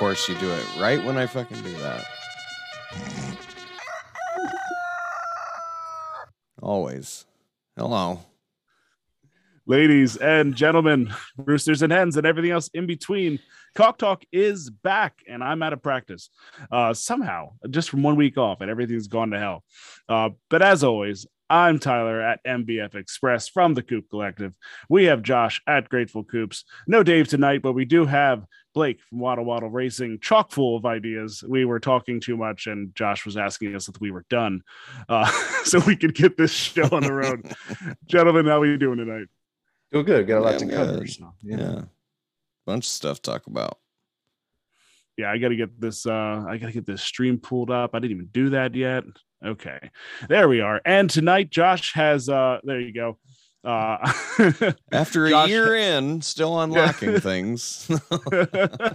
course you do it right when I fucking do that. Always. Hello. Ladies and gentlemen, roosters and hens, and everything else in between, Cock Talk is back, and I'm out of practice uh, somehow, just from one week off, and everything's gone to hell. Uh, but as always, I'm Tyler at MBF Express from the Coop Collective. We have Josh at Grateful Coops. No Dave tonight, but we do have Blake from Waddle Waddle Racing, chock full of ideas. We were talking too much, and Josh was asking us if we were done, uh, so we could get this show on the road. Gentlemen, how are you doing tonight? Doing good. Got a lot Yeah, to cover. got- So, Yeah. Bunch of stuff to talk about. Yeah, I gotta get this. Uh, I gotta get this stream pulled up. I didn't even do that yet. Okay, there we are. And tonight, Josh has. Uh, there you go. Uh, After a Josh- year in, still unlocking things.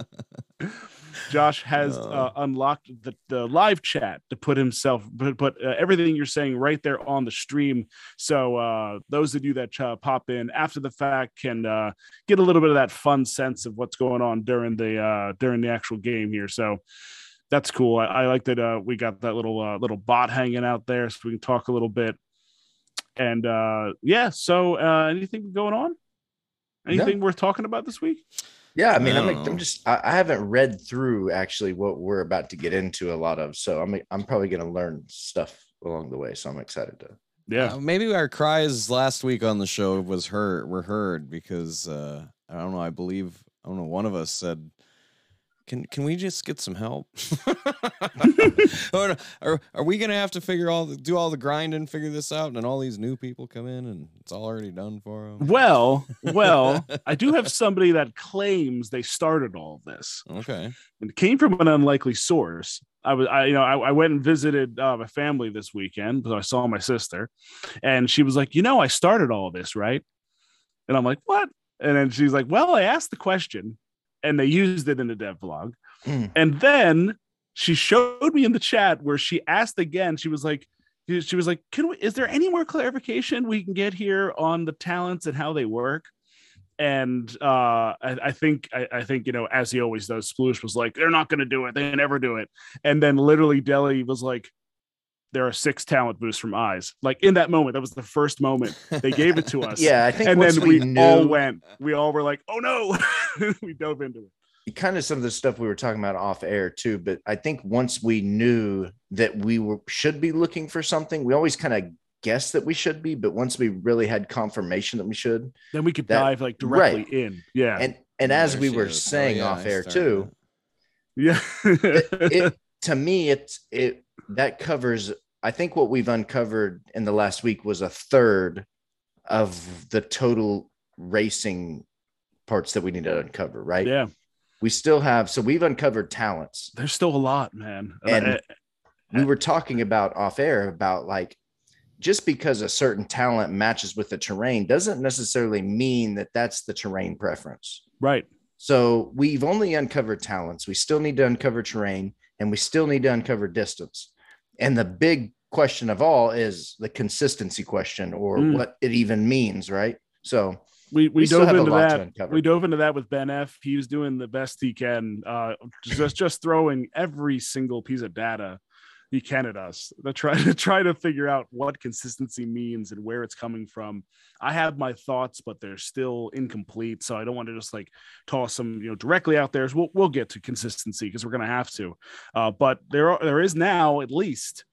Josh has Uh. unlocked the, the live chat to put himself put, put uh, everything you're saying right there on the stream. So uh, those of you that uh, pop in after the fact can uh, get a little bit of that fun sense of what's going on during the uh, during the actual game here. So that's cool. I, I like that uh, we got that little uh, little bot hanging out there, so we can talk a little bit. And uh, yeah, so uh, anything going on? Anything worth talking about this week? yeah, I mean, I'm, Oh. I'm just, I, I haven't read through actually what we're about to get into a lot of. So I'm, I'm probably going to learn stuff along the way. So I'm excited to. Yeah. Uh, maybe our cries last week on the show was heard were heard because uh I don't know, I believe I don't know, one of us said can can we just get some help? or are, are we gonna have to figure all the, do all the grind and figure this out and then all these new people come in and it's all already done for them? Well, well, I do have somebody that claims they started all of this. Okay. and it came from an unlikely source. I was, I, you know, I, I went and visited uh, my family this weekend because I saw my sister, and she was like, "You know, I started all this, right?" And I'm like, "What?" And then she's like, "Well, I asked the question, and they used it in the dev vlog, Mm. and then she showed me in the chat where she asked again. She was like." She was like, "Can we? Is there any more clarification we can get here on the talents and how they work?" and uh I, I think I, I think you know as he always does sploosh was like they're not going to do it they never do it and then literally Delhi was like there are six talent boosts from eyes like in that moment that was the first moment they gave it to us Yeah, I think and then we, we, knew, all went we all were like oh no we dove into it kind of some of the stuff we were talking about off air too. But I think once we knew that we were should be looking for something, we always kind of guessed that we should be. But once we really had confirmation that we should, then we could That- dive like directly right. in yeah and and Yeah, as we were is. Oh, saying yeah, off I air started too, yeah it, to me it's it that covers i think what we've uncovered in the last week was a third of the total racing parts that we need to uncover right? Yeah. We still have so we've uncovered talents. There's still a lot man. And- Uh, we were talking about off air about like just because a certain talent matches with the terrain doesn't necessarily mean that that's the terrain preference. Right. So we've only uncovered talents. We still need to uncover terrain and we still need to uncover distance. And the big question of all is the consistency question or Mm. what it even means, right? So we we, We dove into that. We dove into that with Ben F. He was doing the best he can, uh, just just throwing every single piece of data he can at us to try to try to figure out what consistency means and where it's coming from. I have my thoughts, but they're still incomplete, so I don't want to just like toss them you know directly out there. We'll we'll get to consistency because we're gonna have to, uh, but there are there is now at least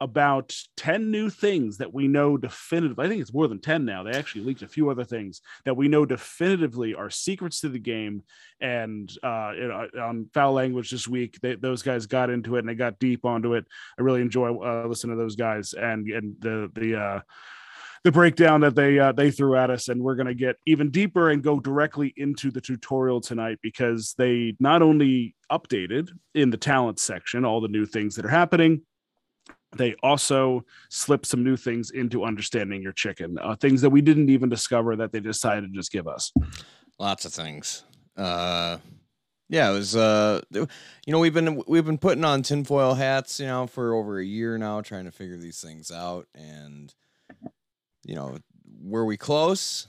about 10 new things that we know definitively. I think it's more than 10 now. They actually leaked a few other things that we know definitively are secrets to the game. And uh, you know, on foul language this week, they, those guys got into it and they got deep onto it. I really enjoy uh, listening to those guys and and the the uh, the breakdown that they uh, they threw at us, and we're gonna get even deeper and go directly into the tutorial tonight because they not only updated in the talent section all the new things that are happening, they also slip some new things into understanding your chicken, uh, things that we didn't even discover that they decided to just give us. Lots of things. Uh yeah, it was uh you know, we've been we've been putting on tinfoil hats, you know, for over a year now trying to figure these things out and you know, were we close?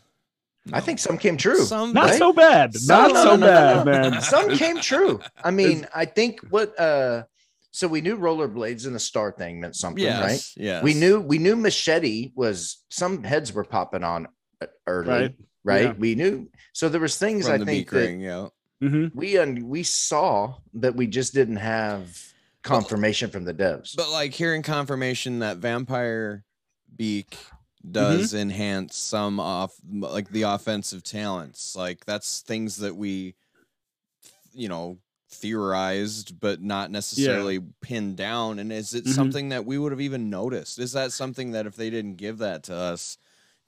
I think some came true. Some, Not Right? so bad. Some- Not no, so no, no, no, bad, no. man. Some came true. I mean, I think what uh so we knew rollerblades and the star thing meant something, yes, right? Yeah. We knew we knew machete was some heads were popping on uh, early, right? Right. Yeah. We knew so there was things from I think that ring, yeah. hmm we un- we saw that we just didn't have confirmation from the devs. But like hearing confirmation that vampire beak does enhance some off like the offensive talents. Like that's things that we you know theorized but not necessarily pinned down and is it Mhm. something that we would have even noticed is that something that if they didn't give that to us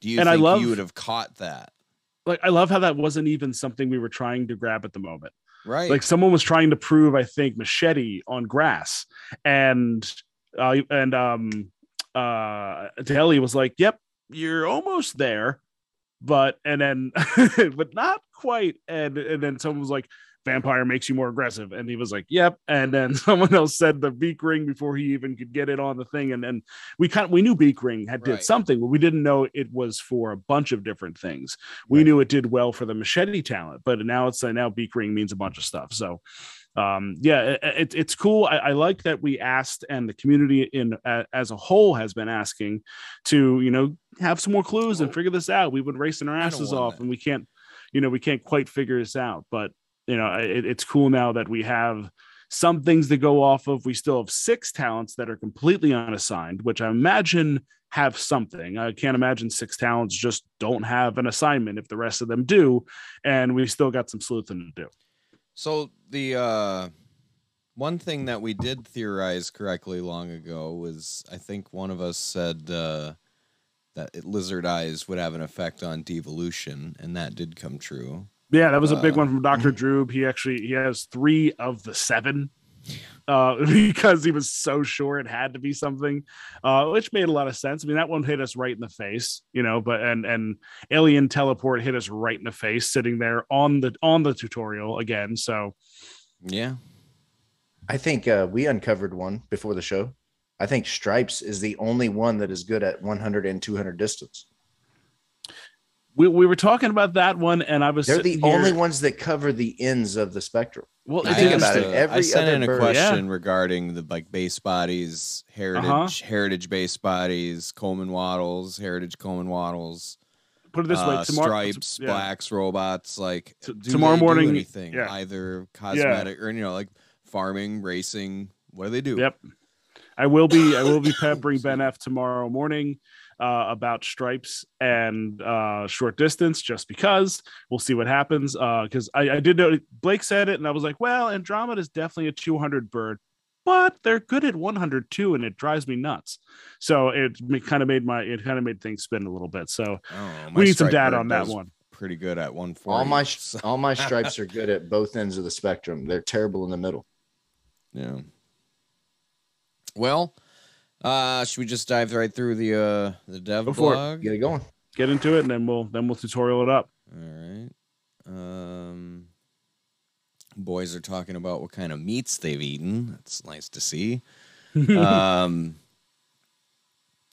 do you And I love- you would have caught that Like I love how that wasn't even something we were trying to grab at the moment. right like someone was trying to prove i think machete on grass and uh and um uh daly was like yep you're almost there but and then but not quite and and then someone was like vampire makes you more aggressive. And he was like yep. And then someone else said the beak ring before he even could get it on the thing. And then we kind of we knew beak ring had did Right. something but we didn't know it was for a bunch of different things. We Right. knew it did well for the machete talent but now it's uh, now beak ring means a bunch of stuff. So um yeah it, it, it's cool. I, I like that we asked and the community in uh, as a whole has been asking to you know have some more clues and figure this out. We've been racing our asses off that. and we can't you know we can't quite figure this out but you know it, it's cool now that we have some things to go off of. We still have six talents that are completely unassigned which i imagine have something. I can't imagine six talents just don't have an assignment if the rest of them do and we still got some sleuthing to do. So the uh one thing that we did theorize correctly long ago was I think one of us said uh that lizard eyes would have an effect on devolution, and that did come true. Yeah that was a big Uh, one from dr droob he actually he has three of the seven uh because he was so sure it had to be something uh which made a lot of sense. I mean that one hit us right in the face you know but and and alien teleport hit us right in the face sitting there on the on the tutorial again so. Yeah, I think uh, we uncovered one before the show. I think Stripes is the only one that is good at 100 and 200 distance. We, we were talking about that one and i was They're the here- only ones that cover the ends of the spectrum. well I think just- about it, every I sent other in a bird- question regarding the like base bodies, heritage, Uh-huh. heritage base bodies, Coleman waddles, heritage Coleman waddles, put it this way uh, tomorrow stripes, yeah. blacks, robots. Like T- do tomorrow they do morning, anything yeah. either cosmetic or you know like farming, racing. What do they do? Yep. I will be I will be peppering Ben F tomorrow morning uh, about stripes and uh, short distance just because we'll see what happens. Uh because I, I did know Blake said it and I was like, well, Andromeda is definitely a 200 bird, but they're good at 100 too, and it drives me nuts. So it kind of made my it kind of made things spin a little bit. So I don't know, my we need some stripe data on that one. Pretty good at one forty. All my all my stripes are good at both ends of the spectrum. They're terrible in the middle. Yeah. Well, uh, should we just dive right through the uh the dev Go for it. blog? Get it going. Get into it, and then we'll then we'll tutorial it up. All right. Um, boys are talking about what kind of meats they've eaten. That's nice to see. um,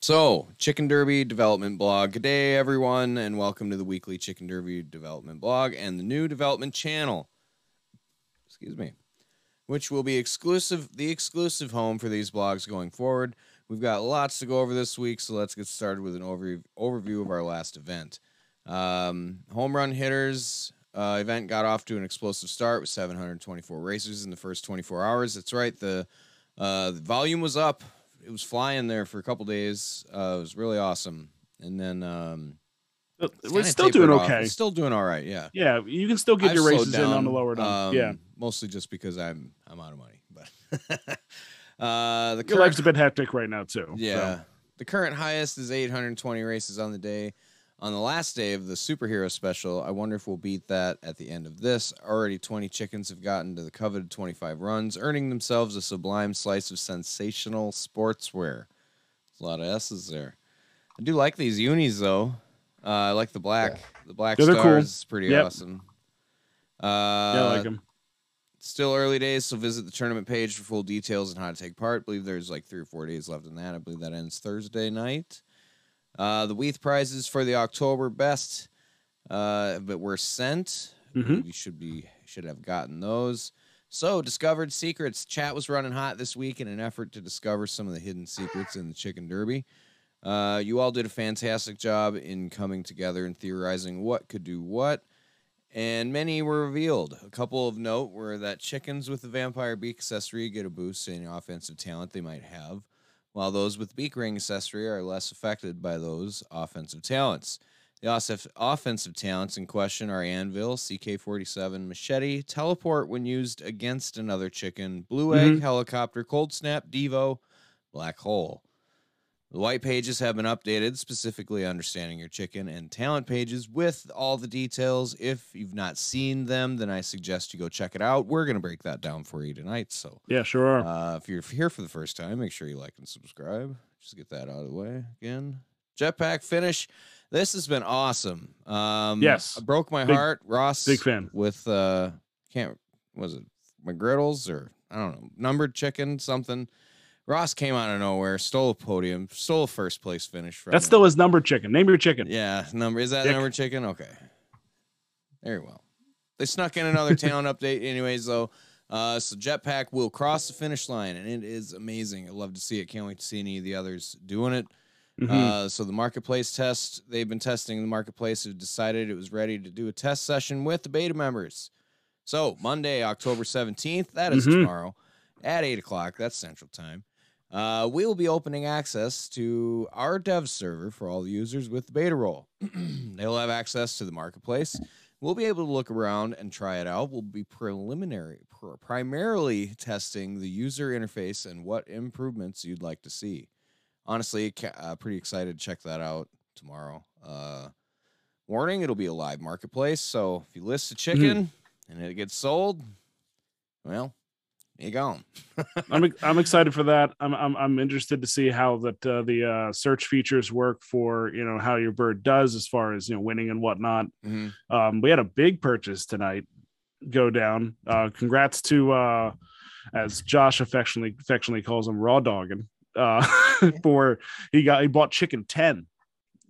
so, Chicken Derby Development Blog. Good day, everyone, and welcome to the weekly Chicken Derby Development Blog and the new development channel. Excuse me, which will be exclusive, the exclusive home for these blogs going forward. We've got lots to go over this week, so let's get started with an overview overview of our last event. Um, home run hitters uh, event got off to an explosive start with 724 racers in the first 24 hours. That's right. The, uh, the volume was up. It was flying there for a couple days. Uh, it was really awesome. And then um, We're still doing okay. It's still doing all right. Yeah. Yeah, you can still get I've your races in on the lower down. um, yeah, Mostly just because I'm I'm out of money. But uh, the your current life's a bit hectic right now too. so. yeah. The current highest is 820 races on the day. On the last day of the superhero special, I wonder if we'll beat that at the end of this. Already 20 chickens have gotten to the coveted 25 runs, earning themselves a sublime slice of sensational sportswear. There's a lot of S's there. I do like these unis though. Uh, I like the black. The black Yeah, they're cool. stars. It's pretty Yep. awesome. Uh, yeah, I like them. Still early days, so visit the tournament page for full details and how to take part. I believe there's like three or four days left in that. I believe that ends Thursday night. Uh, the WETH prizes for the October best uh, but were sent. Mhm. You should be should have gotten those. So, discovered secrets. Chat was running hot this week in an effort to discover some of the hidden secrets in the chicken derby. Uh, you all did a fantastic job in coming together and theorizing what could do what, and many were revealed. A couple of note were that chickens with the vampire beak accessory get a boost in offensive talent they might have, while those with beak ring accessory are less affected by those offensive talents. The offensive talents in question are Anvil, CK 47, Machete, Teleport when used against another chicken, Blue Egg, Mhm. Helicopter, Cold Snap, Devo, Black Hole. The white pages have been updated, specifically understanding your chicken, and talent pages with all the details. If you've not seen them, then I suggest you go check it out. We're going to break that down for you tonight. So Yeah, sure. uh, if you're here for the first time, make sure you like and subscribe. Just get that out of the way again. Jetpack finish. This has been awesome. Um, Yes. I broke my Big- heart. Ross, big fan. with uh, can't was it McGriddles or I don't know numbered chicken something. Ross came out of nowhere, stole a podium, stole a first place finish from. That's him. still his number chicken. Name your chicken. Yeah, number is that Dick. number chicken? Okay. Very well. They snuck in another talent update, anyways. Though, uh, so Jetpack will cross the finish line, and it is amazing. I love to see it. Can't wait to see any of the others doing it. Mhm. Uh, so the marketplace test, they've been testing the marketplace. Have decided it was ready to do a test session with the beta members. So Monday, October seventeenth, that is Mhm. tomorrow at eight o'clock. That's Central Time. Uh, we will be opening access to our dev server for all the users with the beta role. They'll have access to the marketplace. We'll be able to look around and try it out. We'll be preliminary, pr- primarily testing the user interface and what improvements you'd like to see. Honestly, ca- uh, pretty excited to check that out tomorrow. Uh, warning: it'll be a live marketplace, so if you list a chicken and it gets sold, well, you gone. I'm I'm excited for that. I'm I'm I'm interested to see how that uh, the uh, search features work for you know how your bird does as far as you know winning and whatnot. Mhm. Um, we had a big purchase tonight go down. Uh, congrats to uh, as Josh affectionately affectionately calls him raw dogging. Uh, for he got he bought chicken ten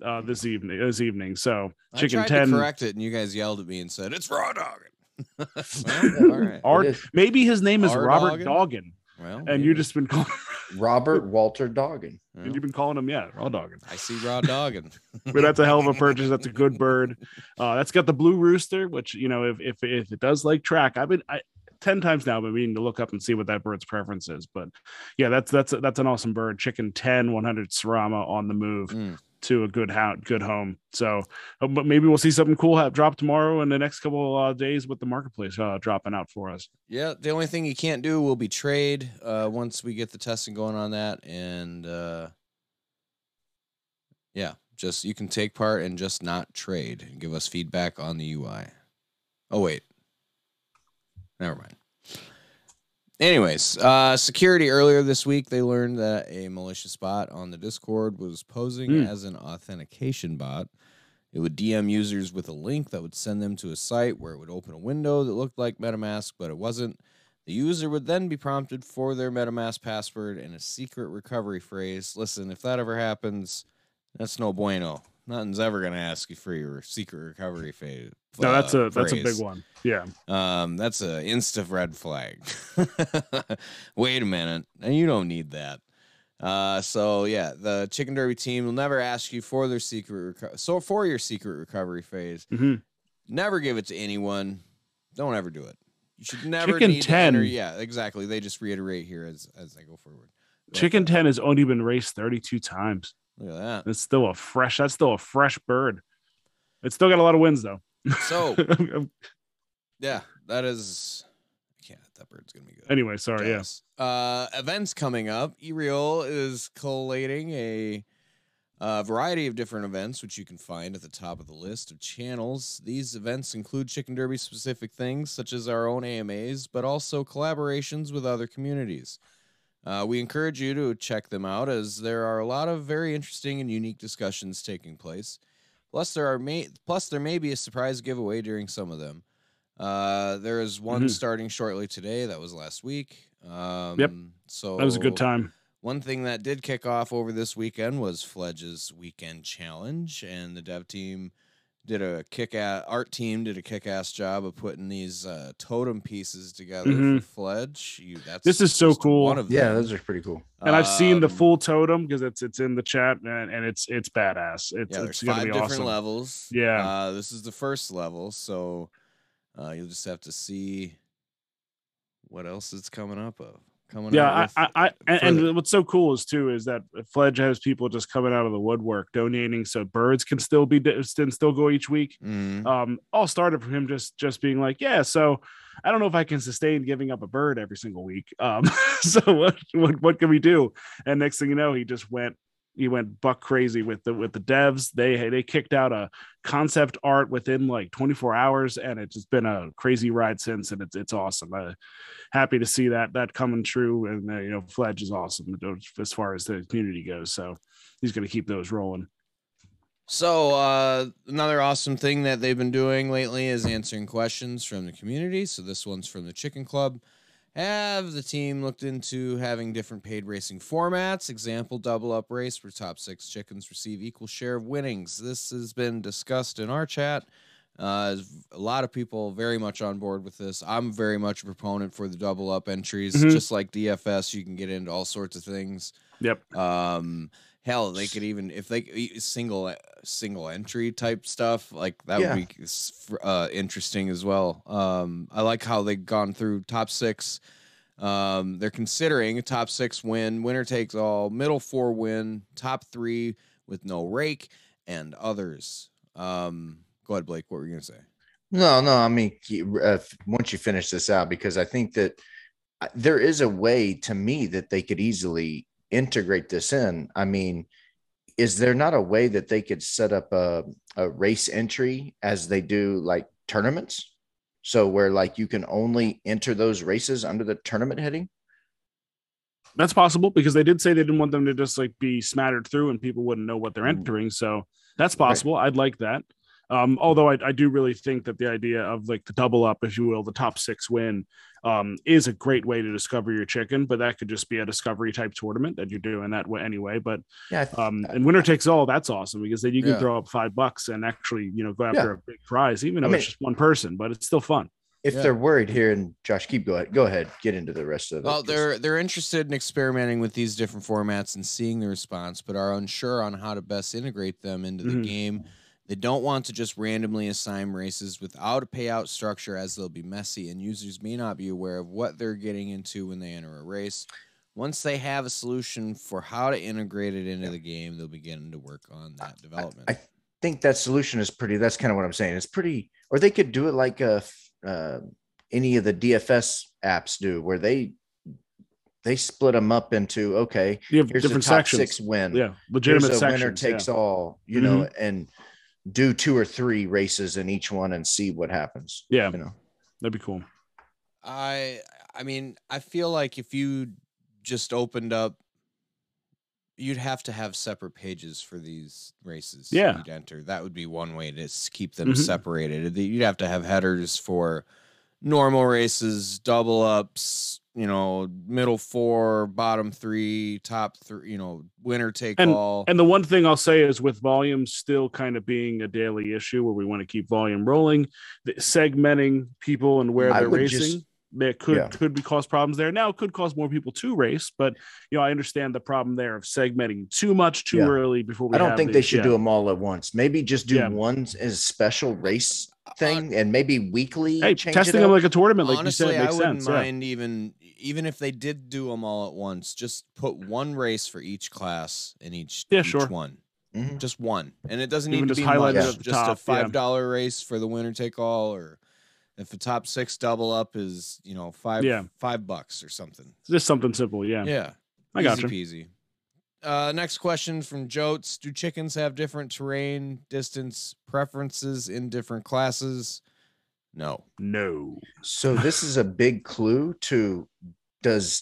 uh this evening this evening. So chicken I tried ten to correct it, and you guys yelled at me and said it's raw dogging. well, all right. Or- It is maybe his name is R Robert Doggin? Doggin, Well, and maybe. you just been calling Robert Walter Doggin. Well, and you've been calling him yeah raw Doggin. I see raw Doggin. but that's a hell of a purchase. That's a good bird. Uh, that's got the blue rooster, which you know, if if if it does like track, I've been I, ten times now. I've been meaning to look up and see what that bird's preference is. But yeah, that's that's that's an awesome bird. Chicken 10, 100 Serama on the move Mm. To a good house, good home. So, uh, but maybe we'll see something cool drop tomorrow in the next couple uh, days with the marketplace uh, dropping out for us. Yeah, the only thing you can't do will be trade uh, once we get the testing going on that, and uh, yeah, just you can take part and just not trade and give us feedback on the UI. Oh wait, never mind. Anyways, uh, security earlier this week they learned that a malicious bot on the Discord was posing Hmm. as an authentication bot. It would DM users with a link that would send them to a site where it would open a window that looked like MetaMask, but it wasn't. The user would then be prompted for their MetaMask password and a secret recovery phrase. Listen, if that ever happens, that's no bueno. Nothing's ever going to ask you for your secret recovery phase. No, that's uh, a that's a big one. Yeah, Um, that's a insta red flag. Wait a minute, and you don't need that. Uh, so yeah, the Chicken Derby team will never ask you for their secret reco- so for your secret recovery phase. hmm Never give it to anyone. Don't ever do it. You should never Chicken need to enter- 10. Yeah, exactly. They just reiterate here as as they go forward. But, Chicken uh, ten has only been raced thirty two times. Look at that. It's still a fresh. That's still a fresh bird. It's still got a lot of wins though. So yeah, that is. I can't. That bird's gonna be good. anyway, sorry. Yeah. Yes. Uh, events coming up. eReal is collating a, uh variety of different events, which you can find at the top of the list of channels. These events include Chicken Derby specific things, such as our own AMAs, but also collaborations with other communities. Uh, we encourage you to check them out as there are a lot of very interesting and unique discussions taking place. Plus, there are may plus there may be a surprise giveaway during some of them. Uh, there is one Mhm. starting shortly today. That was last week. Um, So That was a good time. One thing that did kick off over this weekend was Fledge's weekend challenge, and the dev team did a kick ass art team did a kick ass job of putting these uh, totem pieces together Mhm. for Fledge. You, that's This is so cool. One of Yeah, those are pretty cool. and I've seen the Um, full totem because it's it's in the chat and, and it's it's badass. It's, Yeah, it's there's gonna five be different awesome. levels. Yeah. uh, this is the first level, so uh, you'll just have to see what else it's coming up of. Coming Yeah, out I, I, I and, what's so cool is too is that Fledge has people just coming out of the woodwork donating so birds can still be can still go each week. Mhm. um all started from him just just being like yeah so i don't know if i can sustain giving up a bird every single week um so what, what what can we do and next thing you know he just went he went buck crazy with the with the devs they they kicked out a concept art within like 24 hours and it's just been a crazy ride since and it's it's awesome uh, happy to see that that coming true and uh, you know fledge is awesome as far as the community goes so he's going to keep those rolling So uh, another awesome thing that they've been doing lately is answering questions from the community. So this one's from the Chicken Club. Have the team looked into having different paid racing formats? Example: double up race where top six chickens receive equal share of winnings. This has been discussed in our chat. Uh, a lot of people very much on board with this. I'm very much a proponent for the double up entries, Mhm. just like DFS. You can get into all sorts of things. yep Um, hell, they could even if they single single entry type stuff like that Yeah. would be uh, interesting as well. Um, I like how they've gone through top six. Um, they're considering a top six win, winner takes all, middle four win, top three with no rake, and others. Um, go ahead, Blake. What were you gonna say? No, no. I mean, uh, once you finish this out, because I think that uh, there is a way to me that they could easily integrate this in. I mean, is there not a way that they could set up a, a race entry as they do like tournaments? So where like you can only enter those races under the tournament heading? That's possible because they did say they didn't want them to just like be smattered through and people wouldn't know what they're Mm. entering. So that's Right. possible. I'd like that. Um, although I, I do really think that the idea of like the double up, if you will, the top six win, um, is a great way to discover your chicken. But that could just be a discovery type tournament that you're doing that way anyway. But Yeah. Th- um, and winner takes all, that's awesome because then you can Yeah. throw up five bucks and actually you know go after Yeah. a big prize, even I mean- it's just one person, but it's still fun. if Yeah. they're worried here, and Josh, keep go ahead, go ahead, get into the rest of it. Well, 'cause- they're they're interested in experimenting with these different formats and seeing the response, but are unsure on how to best integrate them into the Mhm. game. They don't want to just randomly assign races without a payout structure, as they'll be messy, and users may not be aware of what they're getting into when they enter a race. Once they have a solution for how to integrate it into the game, they'll begin to work on that development. I think that solution is pretty. That's kind of what I'm saying. It's pretty, or they could do it like uh, uh, any of the DFS apps do, where they they split them up into okay, You have here's different the top sections. six win, Yeah, here's legitimate a sections. winner takes yeah. all, you know, and do two or three races in each one and see what happens. Yeah. you know, That'd be cool. I I mean, I feel like if you just opened up you'd have to have separate pages for these races Yeah. you'd enter. That would be one way to keep them Mhm. separated. You'd have to have headers for normal races, double ups, you know, middle four, bottom three, top three, you know, winner take all. And the one thing I'll say is with volume still kind of being a daily issue where we want to keep volume rolling, the segmenting people and where I they're racing. just- that could Yeah. could be cause problems there. Now it could cause more people to race, but you know I understand the problem there of segmenting too much too Yeah. eally before we. I don't have think the- they should yeah. do them all at once. Maybe just do Yeah. one as special race thing, and maybe weekly. Hey, change testing it them like a tournament, like Honestly, you said, makes I makes wouldn't sense. yeah. mind even even if they did do them all at once. Just put one race for each class in each Yeah, each sure. one. Mhm. Just one, and it doesn't Even need to just be highlight much. it Just top, a five dollar race for the winner take all, or if the top six double up is you know five Yeah. five bucks or something. Just something simple. Yeah, Yeah, I got easy you. peasy. Uh, next question from Jotes: Do chickens have different terrain, distance preferences in different classes? No. No, So this is a big clue to does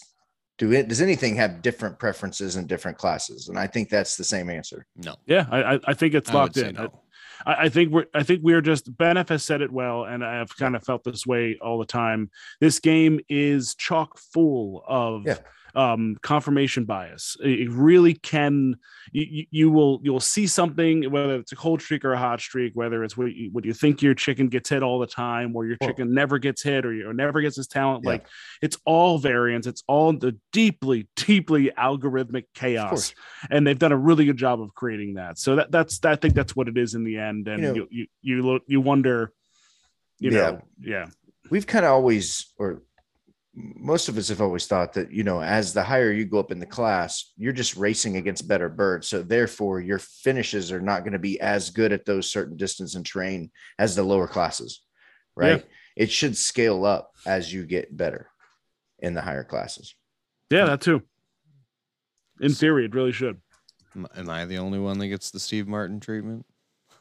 do it does anything have different preferences in different classes? And I think that's the same answer. No. yeah, I I- I think it's locked say in. no. I, I think we're I think we're just Ben F has said it well, and I have kind of felt this way all the time. This game is chock full of Yeah. Um, confirmation bias. It really can. You, you- you will you'll see something whether it's a cold streak or a hot streak, whether it's what you, what you think your chicken gets hit all the time, or your chicken never gets hit, or, you, never gets his talent. Yeah. Like it's all variance. It's all the deeply deeply algorithmic chaos and they've done a really good job of creating that. So that that's I think that's what it is in the end. And You you know- you you, look you wonder, you Yeah. know, yeah, we've kind of always or most of us have always thought that you know as the higher you go up in the class you're just racing against better birds so therefore your finishes are not going to be as good at those certain distance and terrain as the lower classes right it should scale up as you get better in the higher classes yeah, that too. In theory, it really should. Am- Am I the only one that gets the Steve Martin treatment?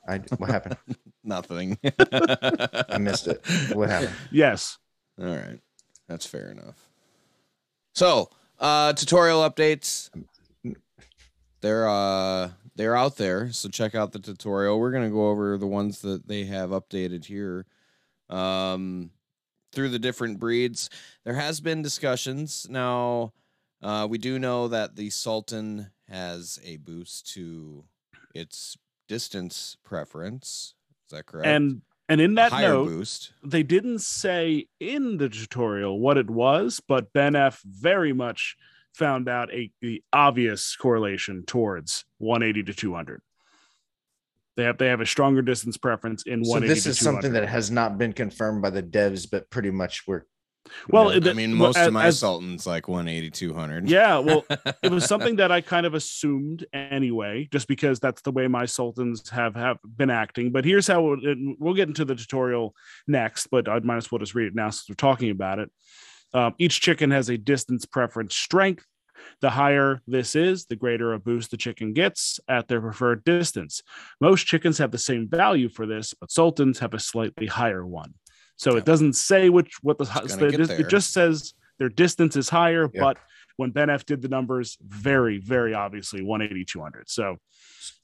i what happened Nothing. i missed it what happened Yes. All right. That's fair enough. So, uh tutorial updates. They're uh they're out there, so check out the tutorial. We're gonna go over the ones that they have updated here. Um through the different breeds. There has been discussions. Now, uh we do know that the Sultan has a boost to its distance preference. Is that correct? And and in that note, boost. they didn't say in the tutorial what it was, but Ben F very much found out a the obvious correlation towards 180 to 200. They have they have a stronger distance preference in so 180 this to is 200. something that has not been confirmed by the devs but pretty much we're Well, you know, I mean, most as- of my as- Sultan's like 180, 200. Yeah, well, it was something that I kind of assumed anyway, just because that's the way my sultans have have been acting. But here's how it, we'll get into the tutorial next, but I might as well just read it now since we're talking about it. Um, each chicken has a distance preference strength. The higher this is, the greater a boost the chicken gets at their preferred distance. Most chickens have the same value for this, but sultans have a slightly higher one. So Yeah. it doesn't say which what the It's it, it just says their distance is higher, Yeah. but when Ben F did the numbers, very, very obviously 180, 200. So,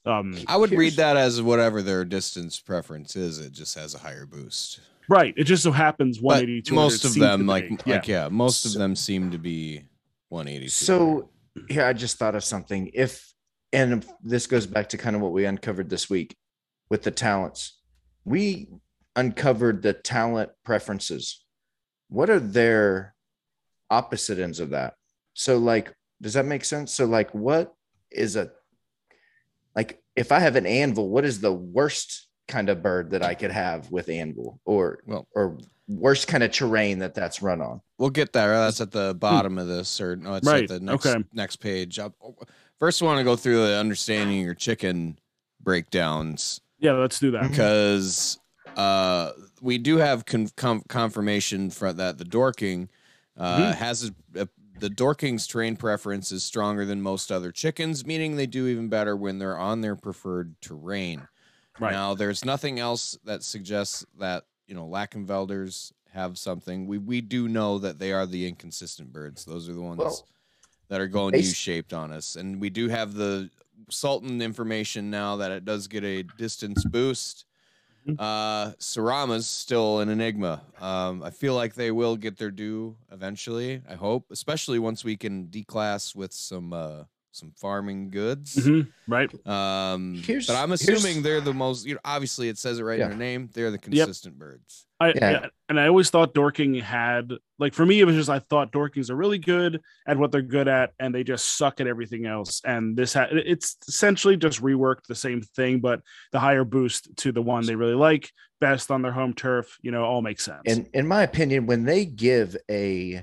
um, I would read that as whatever their distance preference is. It just has a higher boost. right. It just so happens But 180, 200. most of seems to them, be- like, yeah. like yeah, most of them seem to be 180. So here I just thought of something. If and this goes back to kind of what we uncovered this week with the talents. We uncovered the talent preferences. What are their opposite ends of that? So like does that make sense? So like what is a like if I have an anvil, what is the worst kind of bird that I could have with anvil or Well- or worst kind of terrain that that's run on? we'll get there. That's at the hmm. bottom of this, or no, it's Right, at the next okay. next page. First, I want to go through the understanding your chicken breakdowns. Yeah, let's do that. Mm-hmm. because uh, we do have con- com- confirmation for that the Dorking uh, has a, a, the Dorking's terrain preference is stronger than most other chickens, meaning they do even better when they're on their preferred terrain. Right. Now, there's nothing else that suggests that you know Lakenvelders have something. We we do know that they are the inconsistent birds. Those are the ones Well, that are going U-shaped on us, and we do have the Sultan information now that it does get a distance boost. Mhm. Uh, Serama's still an enigma. Um, I feel like they will get their due eventually. I hope, especially once we can declass with some uh, some farming goods. Mhm, Right. Um, Here's- but I'm assuming they're the most. You know, obviously it says it right Yeah. in their name. They're the consistent birds. I, Yeah. and I always thought Dorking had like for me it was just I thought Dorkings are really good at what they're good at and they just suck at everything else and this ha- it's essentially just reworked the same thing but the higher boost to the one they really like best on their home turf you know all makes sense. And in my opinion when they give a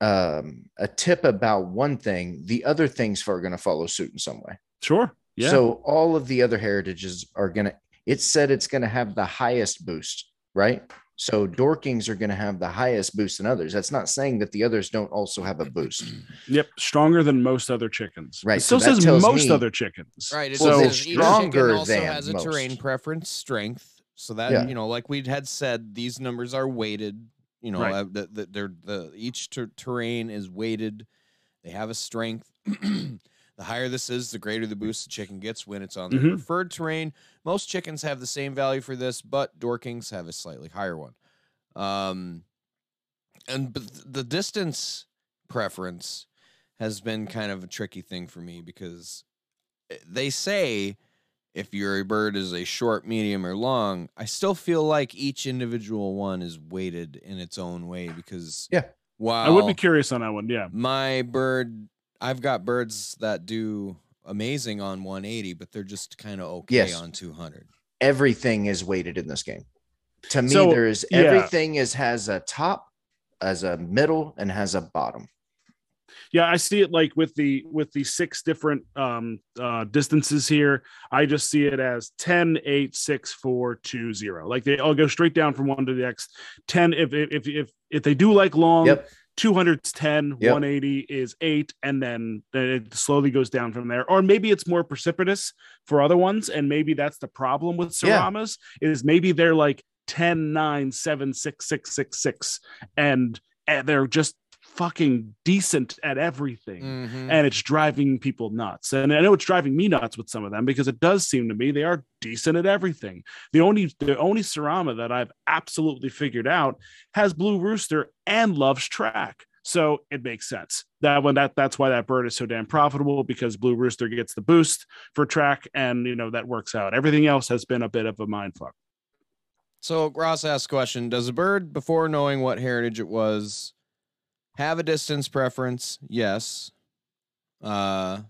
um a tip about one thing the other things are going to follow suit in some way. Sure yeah. So all of the other heritages are going to it said it's going to have the highest boost right so dorkings are going to have the highest boost than others that's not saying that the others don't also have a boost yep stronger than most other chickens Right, it still so says tells most me- other chickens Right. It so says it's each stronger chicken also than has a terrain preference strength. So that Yeah. you know, like we had said, these numbers are weighted. You know, Right. uh, the, the, they're the each ter- terrain is weighted. They have a strength. the higher this is, the greater the boost the chicken gets when it's on the Mhm. preferred terrain. Most chickens have the same value for this, but Dorkings have a slightly higher one. Um, and the distance preference has been kind of a tricky thing for me because eh, they say if your bird is a short, medium, or long, I still feel like each individual one is weighted in its own way because Yeah. Wow. I would be curious on that one. Yeah. my bird i've got birds that do amazing on 180 but they're just kind of okay Yes. on 200 Everything is weighted in this game. To me, So, there is yeah. everything is has a top, as a middle, and has a bottom. Yeah, I see it like with the with the six different um uh distances here. I just see it as 10, 8, 6, 4, 2, 0. Like they all go straight down from one to the next. 10 if if if if, if they do like long Yep. 200 is 10, Yep. 180 is 8 and then it slowly goes down from there. Or maybe it's more precipitous for other ones and maybe that's the problem with Yeah. Seramas is maybe they're like 10 9 7 6 6 6 6 and, and they're just fucking decent at everything Mhm. and it's driving people nuts. And I know it's driving me nuts with some of them because it does seem to me they are decent at everything. The only the only Serama that I've absolutely figured out has Blue Rooster and loves track. So it makes sense. That one that that's why that bird is so damn profitable because Blue Rooster gets the boost for track and you know that works out. Everything else has been a bit of a mind fuck. so ross asked question does a bird before knowing what heritage it was have a distance preference yes. Uh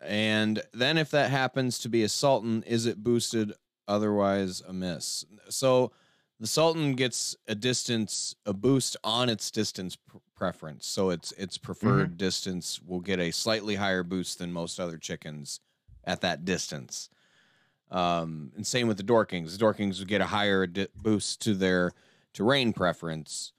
and then if that happens to be a sultan is it boosted otherwise a miss so the sultan gets a distance a boost on its distance pr- preference. So its its preferred distance will get a slightly higher boost than most other chickens at that distance. Um and same with the dorkings. The dorkings would get a higher di- boost to their terrain preference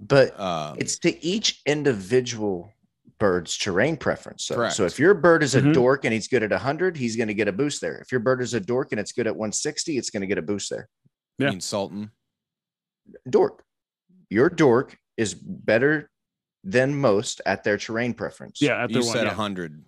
But uh it's to each individual bird's terrain preference. So, Correct. so if your bird is a Mhm. dork and he's good at 100, he's going to get a boost there. If your bird is a dork and it's good at 160, it's going to get a boost there. Yeah. mean sultan Dork. Your dork is better than most at their terrain preference. Yeah, at you one. said Yeah, 100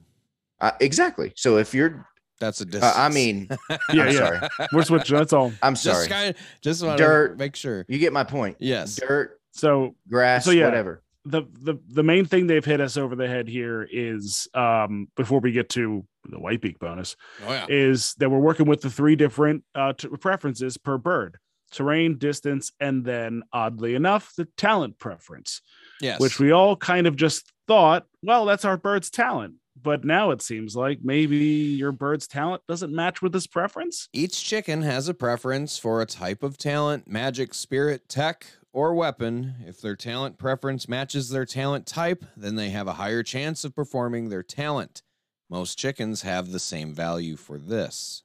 Uh, exactly. So if you're, that's a uh, I mean, yeah, I'm yeah. sorry. We're switching. That's all. I'm just sorry. kind of just want Dirt. make sure You get my point. yes Dirt, So grass, So, yeah. whatever. the the the main thing they've hit us over the head here is um before we get to the white beak bonus oh yeah is that we're working with the three different uh t- preferences per bird terrain distance and then oddly enough the talent preference yes which we all kind of just thought well that's our bird's talent but now it seems like maybe your bird's talent doesn't match with this preference Each chicken has a preference for a type of talent, magic, spirit, tech, or weapon. If their talent preference matches their talent type, then they have a higher chance of performing their talent. Most chickens have the same value for this.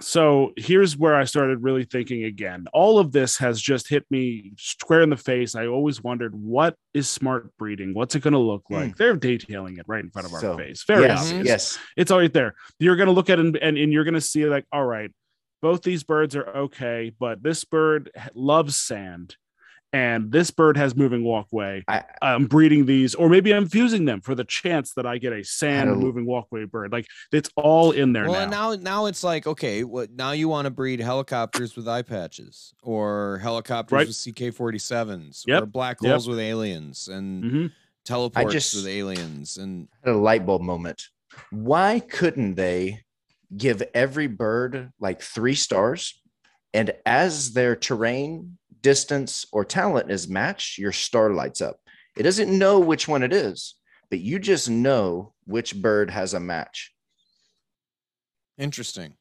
so here's where I started really thinking again. All of this has just hit me square in the face. I always wondered what is smart breeding? What's it going to look hmm. like? They're detailing it right in front of our So, face. Very yes, obvious. yes. It's all right there. You're going to look at it and, and, and you're going to see like, all right, both these birds are okay, but this bird loves sand and this bird has moving walkway. I- I'm breeding these, or maybe I'm fusing them for the chance that I get a sand moving walkway bird. Like it's all in there well, now. now now it's like okay, what now you want to breed helicopters with eye patches or helicopters Right. with CK47s Yep, or black yep. holes with aliens and Mhm. teleports just- with aliens and had a light bulb moment. Why couldn't they give every bird like three stars? And as their terrain, distance, or talent is matched, your star lights up. It doesn't know which one it is, but you just know which bird has a match. Interesting.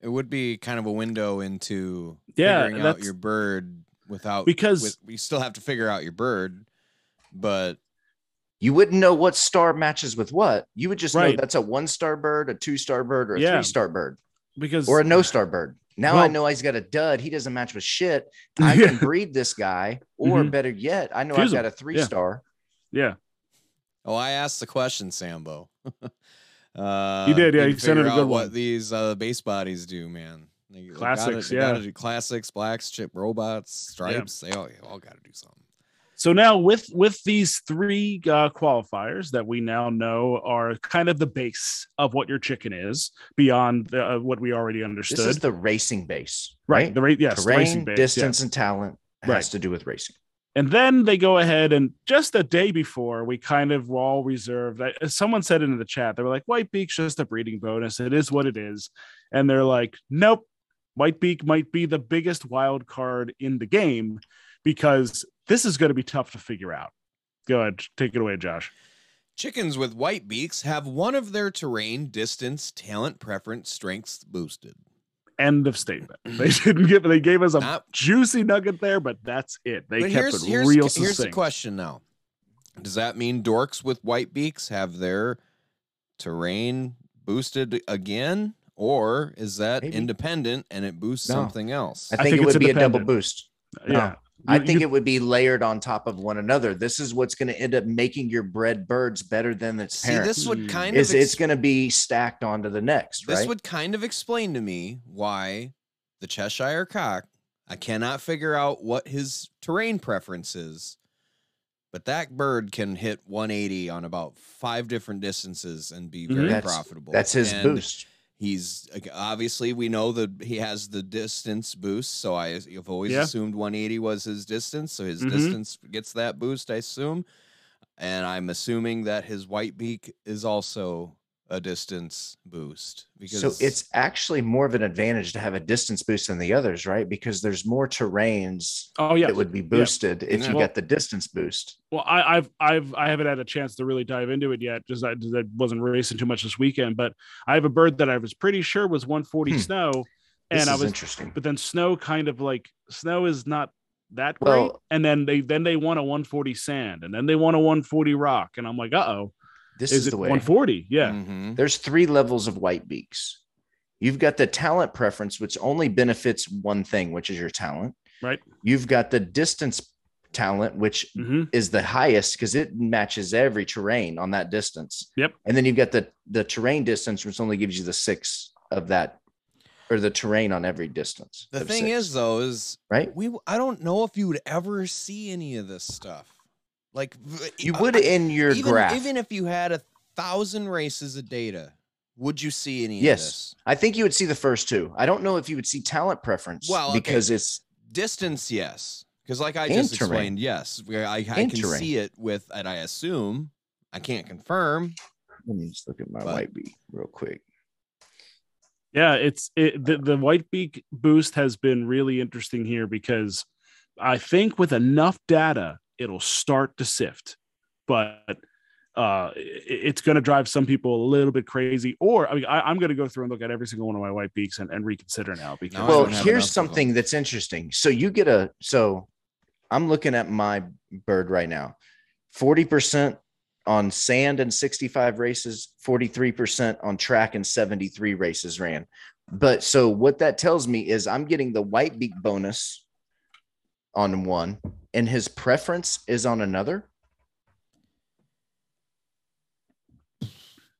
It would be kind of a window into Yeah, figuring out your bird without Because- with, we still have to figure out your bird, but You wouldn't know what star matches with what. You would just know that's a one star bird, a two star bird, or a Yeah. three star bird, because or a no star bird. Now I know he's got a dud. He doesn't match with shit. I can breed this guy, or Mhm. better yet, I know Fuse I've him. got a three Yeah. star. yeah, oh, I asked the question, Sambo. uh, You did, yeah, can you sent it a good out What one. these uh, base bodies do, man. They, they gotta- Classics, they gotta yeah. do classics, blacks, chip robots, stripes. They all, all got to do something. So now with with these three uh, qualifiers that we now know are kind of the base of what your chicken is beyond the, uh, what we already understood. This is the racing base, right. right? The rate, yes, the Terrain, racing base, distance, yes. and talent has Right. to do with racing. And then they go ahead and just the day before, we kind of were all reserved. I, someone said in the chat, they were like, White Beak's just a breeding bonus. It is what it is. And they're like, nope, White Beak might be the biggest wild card in the game because this is going to be tough to figure out. Go ahead, take it away, Josh. Chickens with white beaks have one of their terrain, distance, talent, preference, strengths boosted. End of statement. They didn't give. They gave us a Not- juicy nugget there, but that's it. They kept here's it here's real here's the question now. Does that mean dorks with white beaks have their terrain boosted again, or is that Maybe. independent and it boosts No. something else? I I think, think it would be a double boost. Yeah, I think it would be layered on top of one another. This is what's going to end up making your bred birds better than its See, parents. this would Mm. kind is of it's going to be stacked onto the next, this right? would kind of explain to me why the Cheshire cock. I cannot figure out what his terrain preference is, but that bird can hit 180 on about five different distances and be Mhm. very That's- profitable. That's his And boost. He's obviously we know that he has the distance boost, so I have always Yeah. assumed 180 was his distance, so his Mhm. distance gets that boost, I assume. And I'm assuming that his white beak is also a distance boost because So it's actually more of an advantage to have a distance boost than the others, right? Because there's more terrains Oh yeah. that would be boosted if you Well- got the distance boost. Well, I, I've I've I haven't had a chance to really dive into it yet. Just I, I wasn't racing too much this weekend, but I have a bird that I was pretty sure was 140 Hmm. snow, This and I was, interesting. but then snow kind of like snow is not that great, Well- and then they then they want a 140 sand, and then they want a 140 rock, and I'm like, uh oh, This is, is, it the way. 140? Yeah, Mhm. There's three levels of white beaks. You've got the talent preference, which only benefits one thing, which is your talent. right. You've got the distance talent, which hmm is the highest because it matches every terrain on that distance. Yep. And then you've got the the terrain distance, which only gives you the six of that, or the terrain on every distance. The thing six, is though is right? we I don't know if you would ever see any of this stuff. Like You uh, would I- in your even, graph. even if you had a thousand races of data, would you see any of yes, this? I think you would see the first two. I don't know if you would see talent preference. Well, okay. because it's Distance, yes. Because like I just terrain. explained, yes, where I, I can terrain. see it with, and I assume I can't confirm. let me just look at my But- white bee real quick. Yeah, it's it the, the white beak boost has been really interesting here because I think with enough data, it'll start to sift, but uh it's going to drive some people a little bit crazy or i mean I, i'm going to go through and look at every single one of my white beaks and, and reconsider now because I well don't have enough here's of them. something that's interesting. So you get a so i'm looking at my bird right now. 40% on sand and 65 races 43% on track and 73 races ran. But so what that tells me is i'm getting the white beak bonus on one and his preference is on another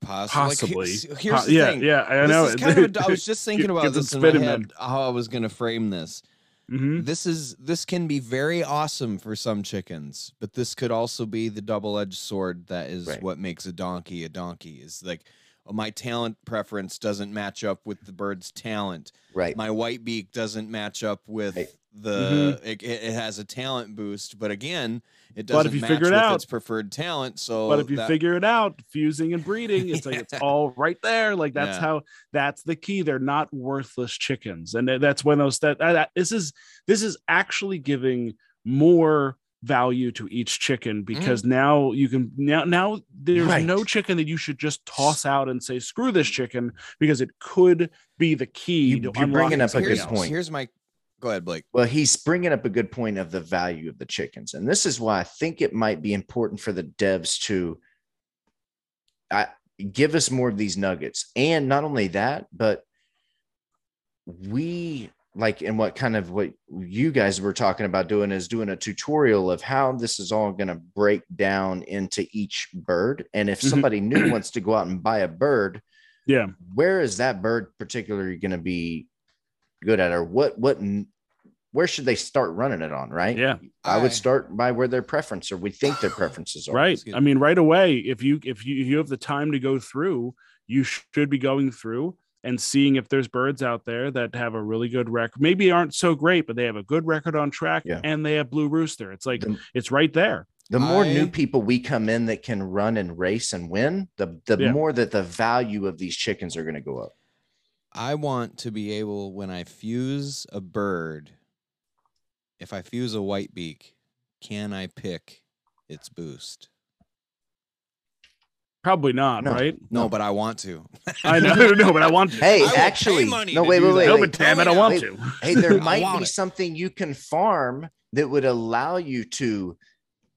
Possibly. possibly Like, here's Po- the yeah thing. yeah i This know is kind of a- I was just thinking about this in my spin head, how I was going to frame this. Mhm. This is this can be very awesome for some chickens, but this could also be the double-edged sword that is Right. what makes a donkey a donkey. Is like oh, my talent preference doesn't match up with the bird's talent. right My white beak doesn't match up with Right. The mm-hmm. it, it it has a talent boost, but again, it doesn't But if doesn't you match figure it with out- its preferred talent. So but if you that- figure it out fusing and breeding it's like it's all right there like that's Yeah. how that's the key they're not worthless chickens and that's when those that, that this is this is actually giving more value to each chicken because mm. now you can now now there's Right. no chicken that you should just toss out and say screw this chicken because it could be the key You- to you're bringing up a something good else. point. Here's my go ahead, Blake. Well, he's bringing up a good point of the value of the chickens. And this is why I think it might be important for the devs to I, give us more of these nuggets. And not only that, but we like, and what kind of what you guys were talking about doing is doing a tutorial of how this is all going to break down into each bird. And if Mhm. somebody new wants to go out and buy a bird, yeah where is that bird particularly going to be good at or what what n- where should they start running it on right yeah i I- would start by where their preference or we think their preferences are right i mean right away if you if you if you have the time to go through you should be going through and seeing if there's birds out there that have a really good record. Maybe aren't so great, but they have a good record on track Yeah. and they have Blue Rooster. It's like The- it's right there. the more I- new people we come in that can run and race and win, the the Yeah. more that the value of these chickens are going to go up. I want to be able when I fuse a bird, if I fuse a white beak, can I pick its boost? Probably not, No. right? No, but I want to. I know, no, but I want to. Hey, I will pay actually, no, to wait, do wait, wait, no, wait. but damn it, I want Wait. to. Hey, there might be it. something you can farm that would allow you to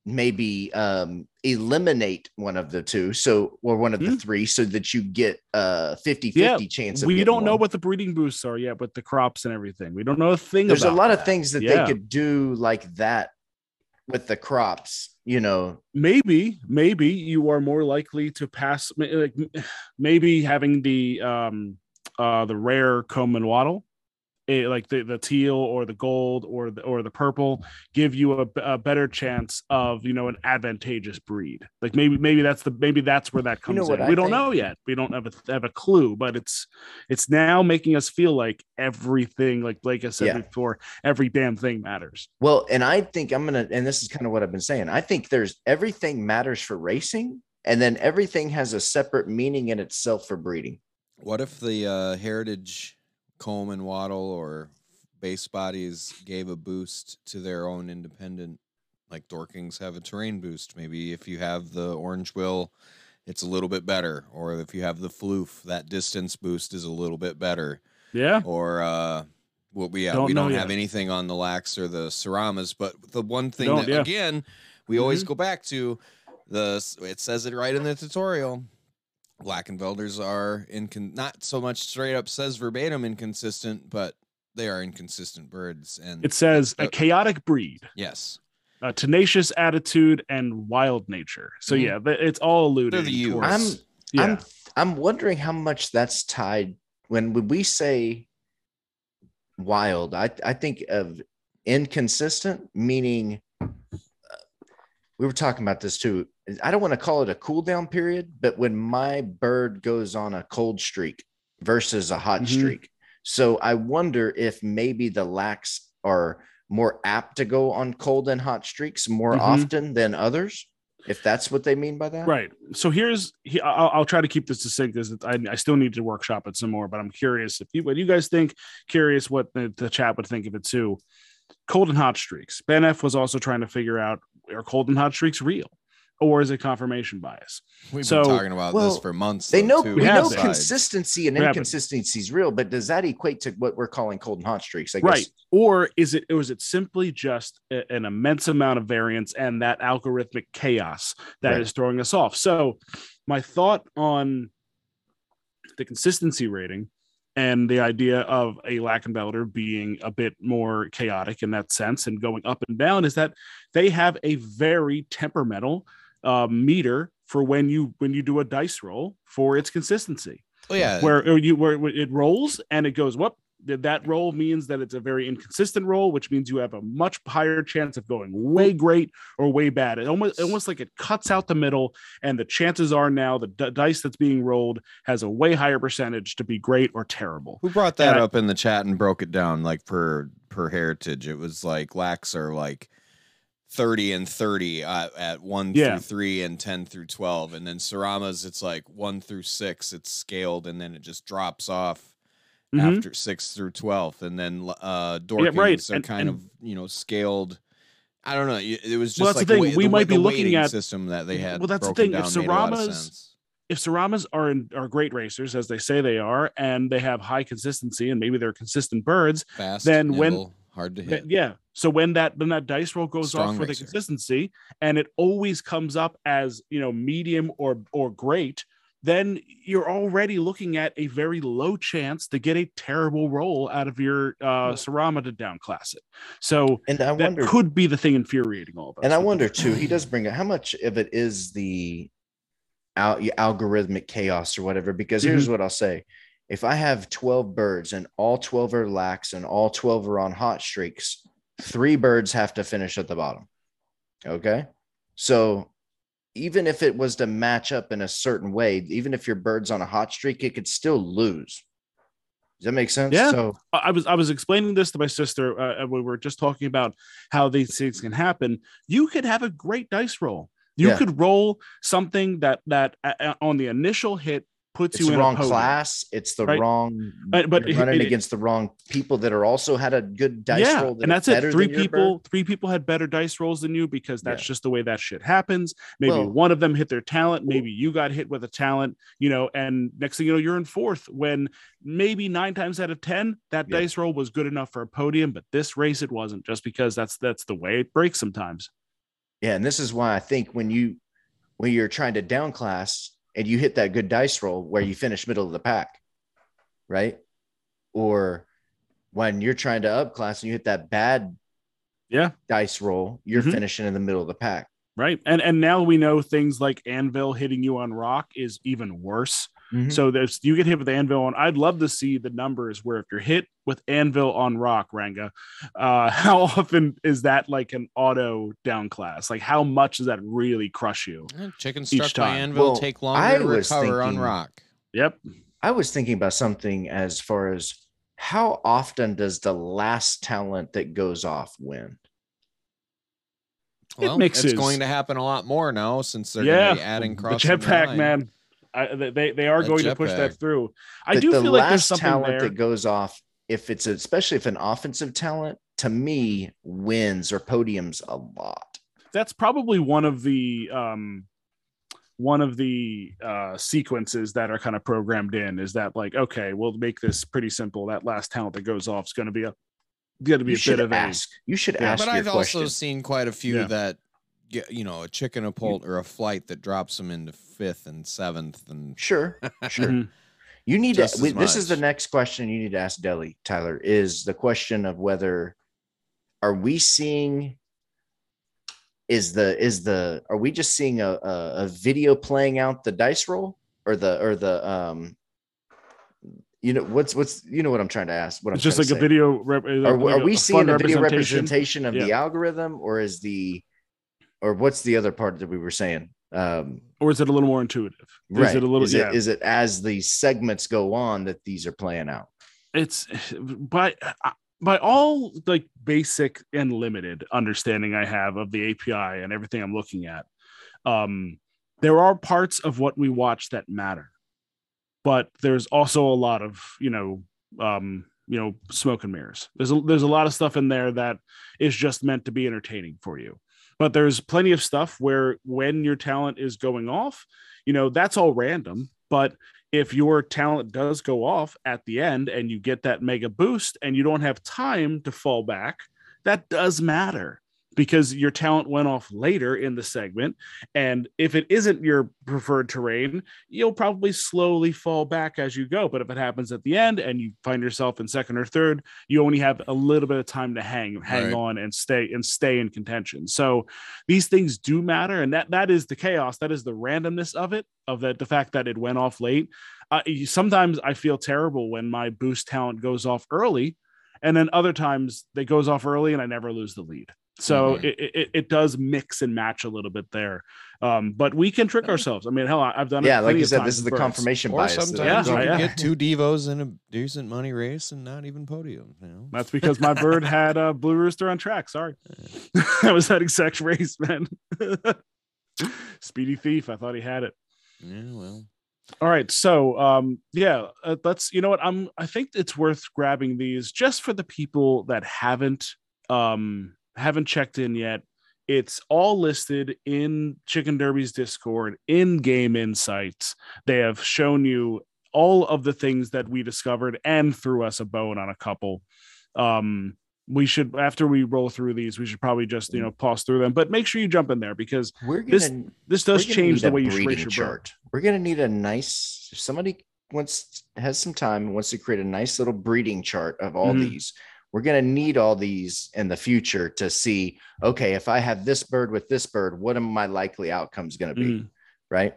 maybe um eliminate one of the two so or one of the Hmm. three so that you get a 50 Yeah, 50 chance of We don't know what the breeding boosts are yet with the crops and everything. We don't know a thing there's a lot of things that Yeah. they could do like that with the crops you know maybe maybe you are more likely to pass like maybe having the um uh the rare comb and waddle eh, like the, the teal or the gold or the or the purple give you a, a better chance of you know an advantageous breed. Like maybe maybe that's the maybe that's where that You comes know what in. I we don't think? know yet. We don't have a, have a clue but it's it's now making us feel like everything like blake has said Yeah. before every damn thing matters. Well and i think i'm gonna and this is kind of what i've been saying i think there's everything matters for racing and then everything has a separate meaning in itself for breeding. What if the uh, heritage comb and waddle or base bodies gave a boost to their own independent? Like Dorkings have a terrain boost. Maybe if you have the orange will, it's a little bit better. Or if you have the floof, that distance boost is a little bit better. yeah Or uh, well, we yeah, Don't we don't yet. have anything on the lax or the Seramas. But the one thing Don't, that yeah. again we always Mhm. go back to the it says it right in the tutorial. Lakenvelders are incon- not so much straight up says verbatim inconsistent, but they are inconsistent birds. And it says a Uh, chaotic breed yes, a tenacious attitude and wild nature. So Mhm. yeah, th- it's all alluded. They're the towards- I'm yeah. I'm I'm wondering how much that's tied when when we say wild. I I think of inconsistent, meaning uh, we were talking about this too. I don't want to call it a cool down period, but when my bird goes on a cold streak versus a hot Mhm. streak. So I wonder if maybe the lax are more apt to go on cold and hot streaks more Mhm. often than others. If that's what they mean by that, Right. So here's he, I'll, I'll try to keep this succinct because I, I still need to workshop it some more, but I'm curious if you what you guys think. Curious what the, the chat would think of it too. Cold and hot streaks. Ben F was also trying to figure out are cold and hot streaks real, or is it confirmation bias? we've So- been talking about well, this for months. They know too, we have know been. consistency and We have been. inconsistency is real, but does that equate to what we're calling cold and hot streaks? I right or is it or is it simply just a- an immense amount of variance and that algorithmic chaos that is Right. throwing us off so my thought on the consistency rating and the idea of a Lakenvelder being a bit more chaotic in that sense and going up and down is that they have a very temperamental uh, meter for when you when you do a dice roll for its consistency. Oh yeah, where you where it rolls and it goes whoop. That roll means that it's a very inconsistent roll which means you have a much higher chance of going way great or way bad. It almost almost like it cuts out the middle and the chances are now the d- dice that's being rolled has a way higher percentage to be great or terrible. Who brought that And I- up in the chat and broke it down like per per heritage? It was like lax or like 30 and 30 uh, at 1 Yeah. through 3 and 10 through 12 and then Seramas it's like 1 through 6 it's scaled and then it just drops off Mhm. after 6 through 12 and then uh Yeah, right. are And- kind and- of you know scaled I don't know it was just Well, that's like the thing, way- we the, might way- be the looking at- system that they had Well, that's the thing, if down made a lot of Seramas- if Seramas are in, are great racers as they say they are and they have high consistency and maybe they're consistent birds fast then when- nimble, hard to hit Yeah. So when that when that dice roll goes Strong off for racer. the consistency, and it always comes up as you know medium or or great, then you're already looking at a very low chance to get a terrible roll out of your uh Serama to downclass it. So and I that wonder could be the thing infuriating all of us. and I wonder too, he does bring it how much of it is the al- algorithmic chaos or whatever. Because Mm-hmm. here's what I'll say. If I have 12 birds and all 12 are lax and all 12 are on hot streaks, three birds have to finish at the bottom. Okay. So even if it was to match up in a certain way, even if your bird's on a hot streak, it could still lose. Does that make sense? Yeah. So I was I was explaining this to my sister. Uh, and we were just talking about how these things can happen. You could have a great dice roll. You Yeah. could roll something that that uh, uh, on the initial hit puts it's you the in wrong a class. It's the Right. wrong. But- but it- running it- against the wrong people that are also had a good dice yeah, roll. that and that's it. Three people, three people had better dice rolls than you because that's Yeah. just the way that shit happens. Maybe Well- one of them hit their talent. Maybe you got hit with a talent, you know, and next thing you know, you're in fourth when maybe nine times out of ten that Yeah. dice roll was good enough for a podium, but this race it wasn't. Just because that's that's the way it breaks sometimes. Yeah, and this is why I think when you when you're trying to down class and you hit that good dice roll where you finish middle of the pack, right? Or when you're trying to up class and you hit that bad Yeah. dice roll, you're Mhm. finishing in the middle of the pack. Right. And and now we know things like anvil hitting you on rock is even worse. Mhm. So there's you get hit with anvil on. I'd love to see the numbers where if you're hit with anvil on rock, Ranga, uh, how often is that like an auto down class? Like how much does that really crush you? Eh, Chicken struck by time. anvil Well, take I longer to was recover on rock. Yep. I was thinking about something as far as how often does the last talent that goes off win? Well, mixes. it's going to happen a lot more now since they're yeah. going to be adding the crossing jetpack, man. I, they they are That going to push that through. I But do the feel like there's something talent there. that goes off, if it's especially if an offensive talent, to me wins or podiums a lot. that's probably one of the um one of the uh sequences that are kind of programmed in is that like okay we'll make this pretty simple that last talent that goes off is going to be a going to be You a bit of ask. You should Yeah. ask But your I've question. also seen quite a few Yeah. that get, you know, a chicken a pult or a flight that drops them into fifth and seventh and Sure, sure. Mhm. You need Just to. we- This is the next question you need to ask Deli Tyler. Is the question of whether are we seeing is the is the are we just seeing a, a a video playing out the dice roll or the or the um you know what's what's you know what I'm trying to ask what I'm it's just like a video rep- are, like are we a seeing fun a video representation. representation of the algorithm or is the or what's the other part that we were saying? Um or is it a little more intuitive? Is right. it a little is yeah. it is it as the segments go on that these are playing out? It's by by all like basic and limited understanding I have of the API and everything I'm looking at, um, there are parts of what we watch that matter, but there's also a lot of you know um, you know smoke and mirrors. There's a, there's a lot of stuff in there that is just meant to be entertaining for you, but there's plenty of stuff where when your talent is going off, you know that's all random, but if your talent does go off at the end and you get that mega boost and you don't have time to fall back, that does matter because your talent went off later in the segment. And if it isn't your preferred terrain, you'll probably slowly fall back as you go. But if it happens at the end and you find yourself in second or third, you only have a little bit of time to hang, hang Right. on and stay and stay in contention. So these things do matter. And that that is the chaos. That is the randomness of it, of that the fact that it went off late. Uh, sometimes I feel terrible when my boost talent goes off early, and then other times it goes off early and I never lose the lead. So Mhm. it, it it does mix and match a little bit there, um, but we can trick ourselves. I mean, hell, I- I've done it. yeah like you said this is the with confirmation or bias that sometimes Yeah, you can yeah. get two devos in a decent money race and not even podium. You know, That's because my bird had a blue rooster on track. Sorry, that was that exact race, man. Speedy thief. I thought he had it. yeah, well, All right, so um, yeah, uh, let's. You know what? I'm. I think it's worth grabbing these just for the people that haven't um haven't checked in yet. It's all listed in Chicken Derby's Discord, in Game Insights. They have shown you all of the things that we discovered and threw us a bone on a couple. Um, we should after we roll through these, we should probably just you know pause through them, but make sure you jump in there because we're gonna This this does change the way you race your bird. chart we're gonna need a nice if somebody wants has some time and wants to create a nice little breeding chart of all Mhm. these we're going to need all these in the future to see okay if i have this bird with this bird what are my likely outcomes going to be Mhm. right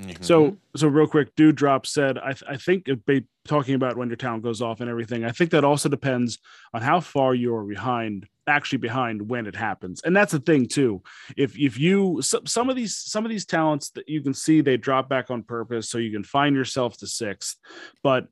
mhm. So, so real quick, Dude Drop said, I, th- I think it be talking about when your talent goes off and everything. I think that also depends on how far you're behind, actually behind when it happens. And that's the thing too. If if you some, some of these some of these talents that you can see they drop back on purpose, so you can find yourself to sixth. But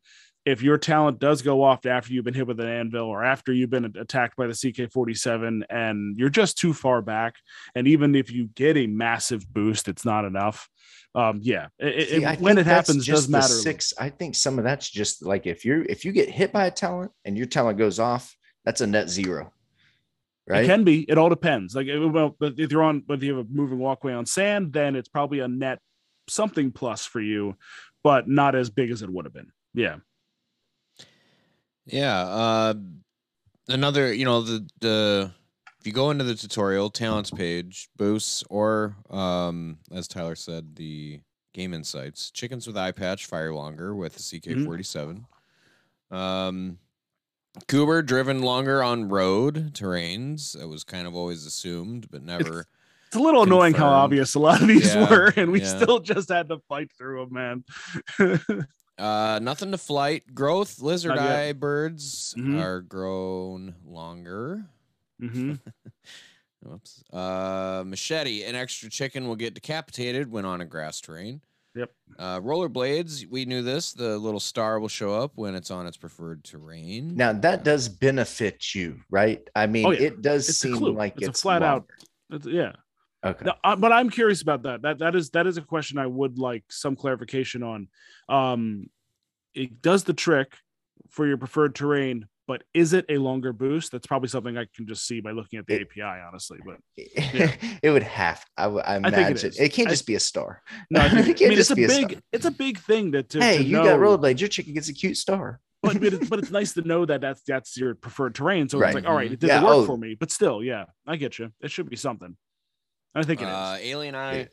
if your talent does go off after you've been hit with an anvil or after you've been attacked by the CK47 and you're just too far back, and even if you get a massive boost, it's not enough. Um, yeah, it, See, it- when it happens, just does matter. Six. I think some of that's just like if you if you get hit by a talent and your talent goes off, that's a net zero, right? It can be. It all depends. Like, well, but if you're on, but if you have a moving walkway on sand, then it's probably a net something plus for you, but not as big as it would have been. Yeah. Yeah. Uh, another, you know, the the if you go into the tutorial talents page, boosts, or um, as Tyler said, the game insights, chickens with eye patch fire longer with the CK47. Um, Cougar driven longer on road terrains. That was kind of always assumed, but never. It's a little annoying how obvious a lot of these Yeah, were, and we yeah. still just had to fight through them, man. Uh, nothing to flight growth. Lizard Not yet. eye birds Mhm. are grown longer. hmm Whoops. Uh, machete. An extra chicken will get decapitated when on a grass terrain. Yep. Uh, rollerblades. We knew this. The little star will show up when it's on its preferred terrain. Now that does benefit you, right? I mean, Oh, yeah. it does It's seem like It's it's, a flat out- longer. That's- yeah. Okay. No, uh, but I'm curious about that. That that is that is a question I would like some clarification on. Um, it does the trick for your preferred terrain, but is it a longer boost? That's probably something I can just see by looking at the It- API, honestly. But it would have. I, imagine I think it imagine can't I- just be a star. no, I, think, It can't mean, it's just a be a big star. it's a big thing that to, hey, to you know, got rollerblades. Your chicken gets a cute star. but, but, it's, but it's nice to know that that's that's your preferred terrain. So Right. it's like, all right, it did Yeah, work oh. for me, but still, yeah, I get you. It should be something. I think it is. Uh, alien eye Yeah.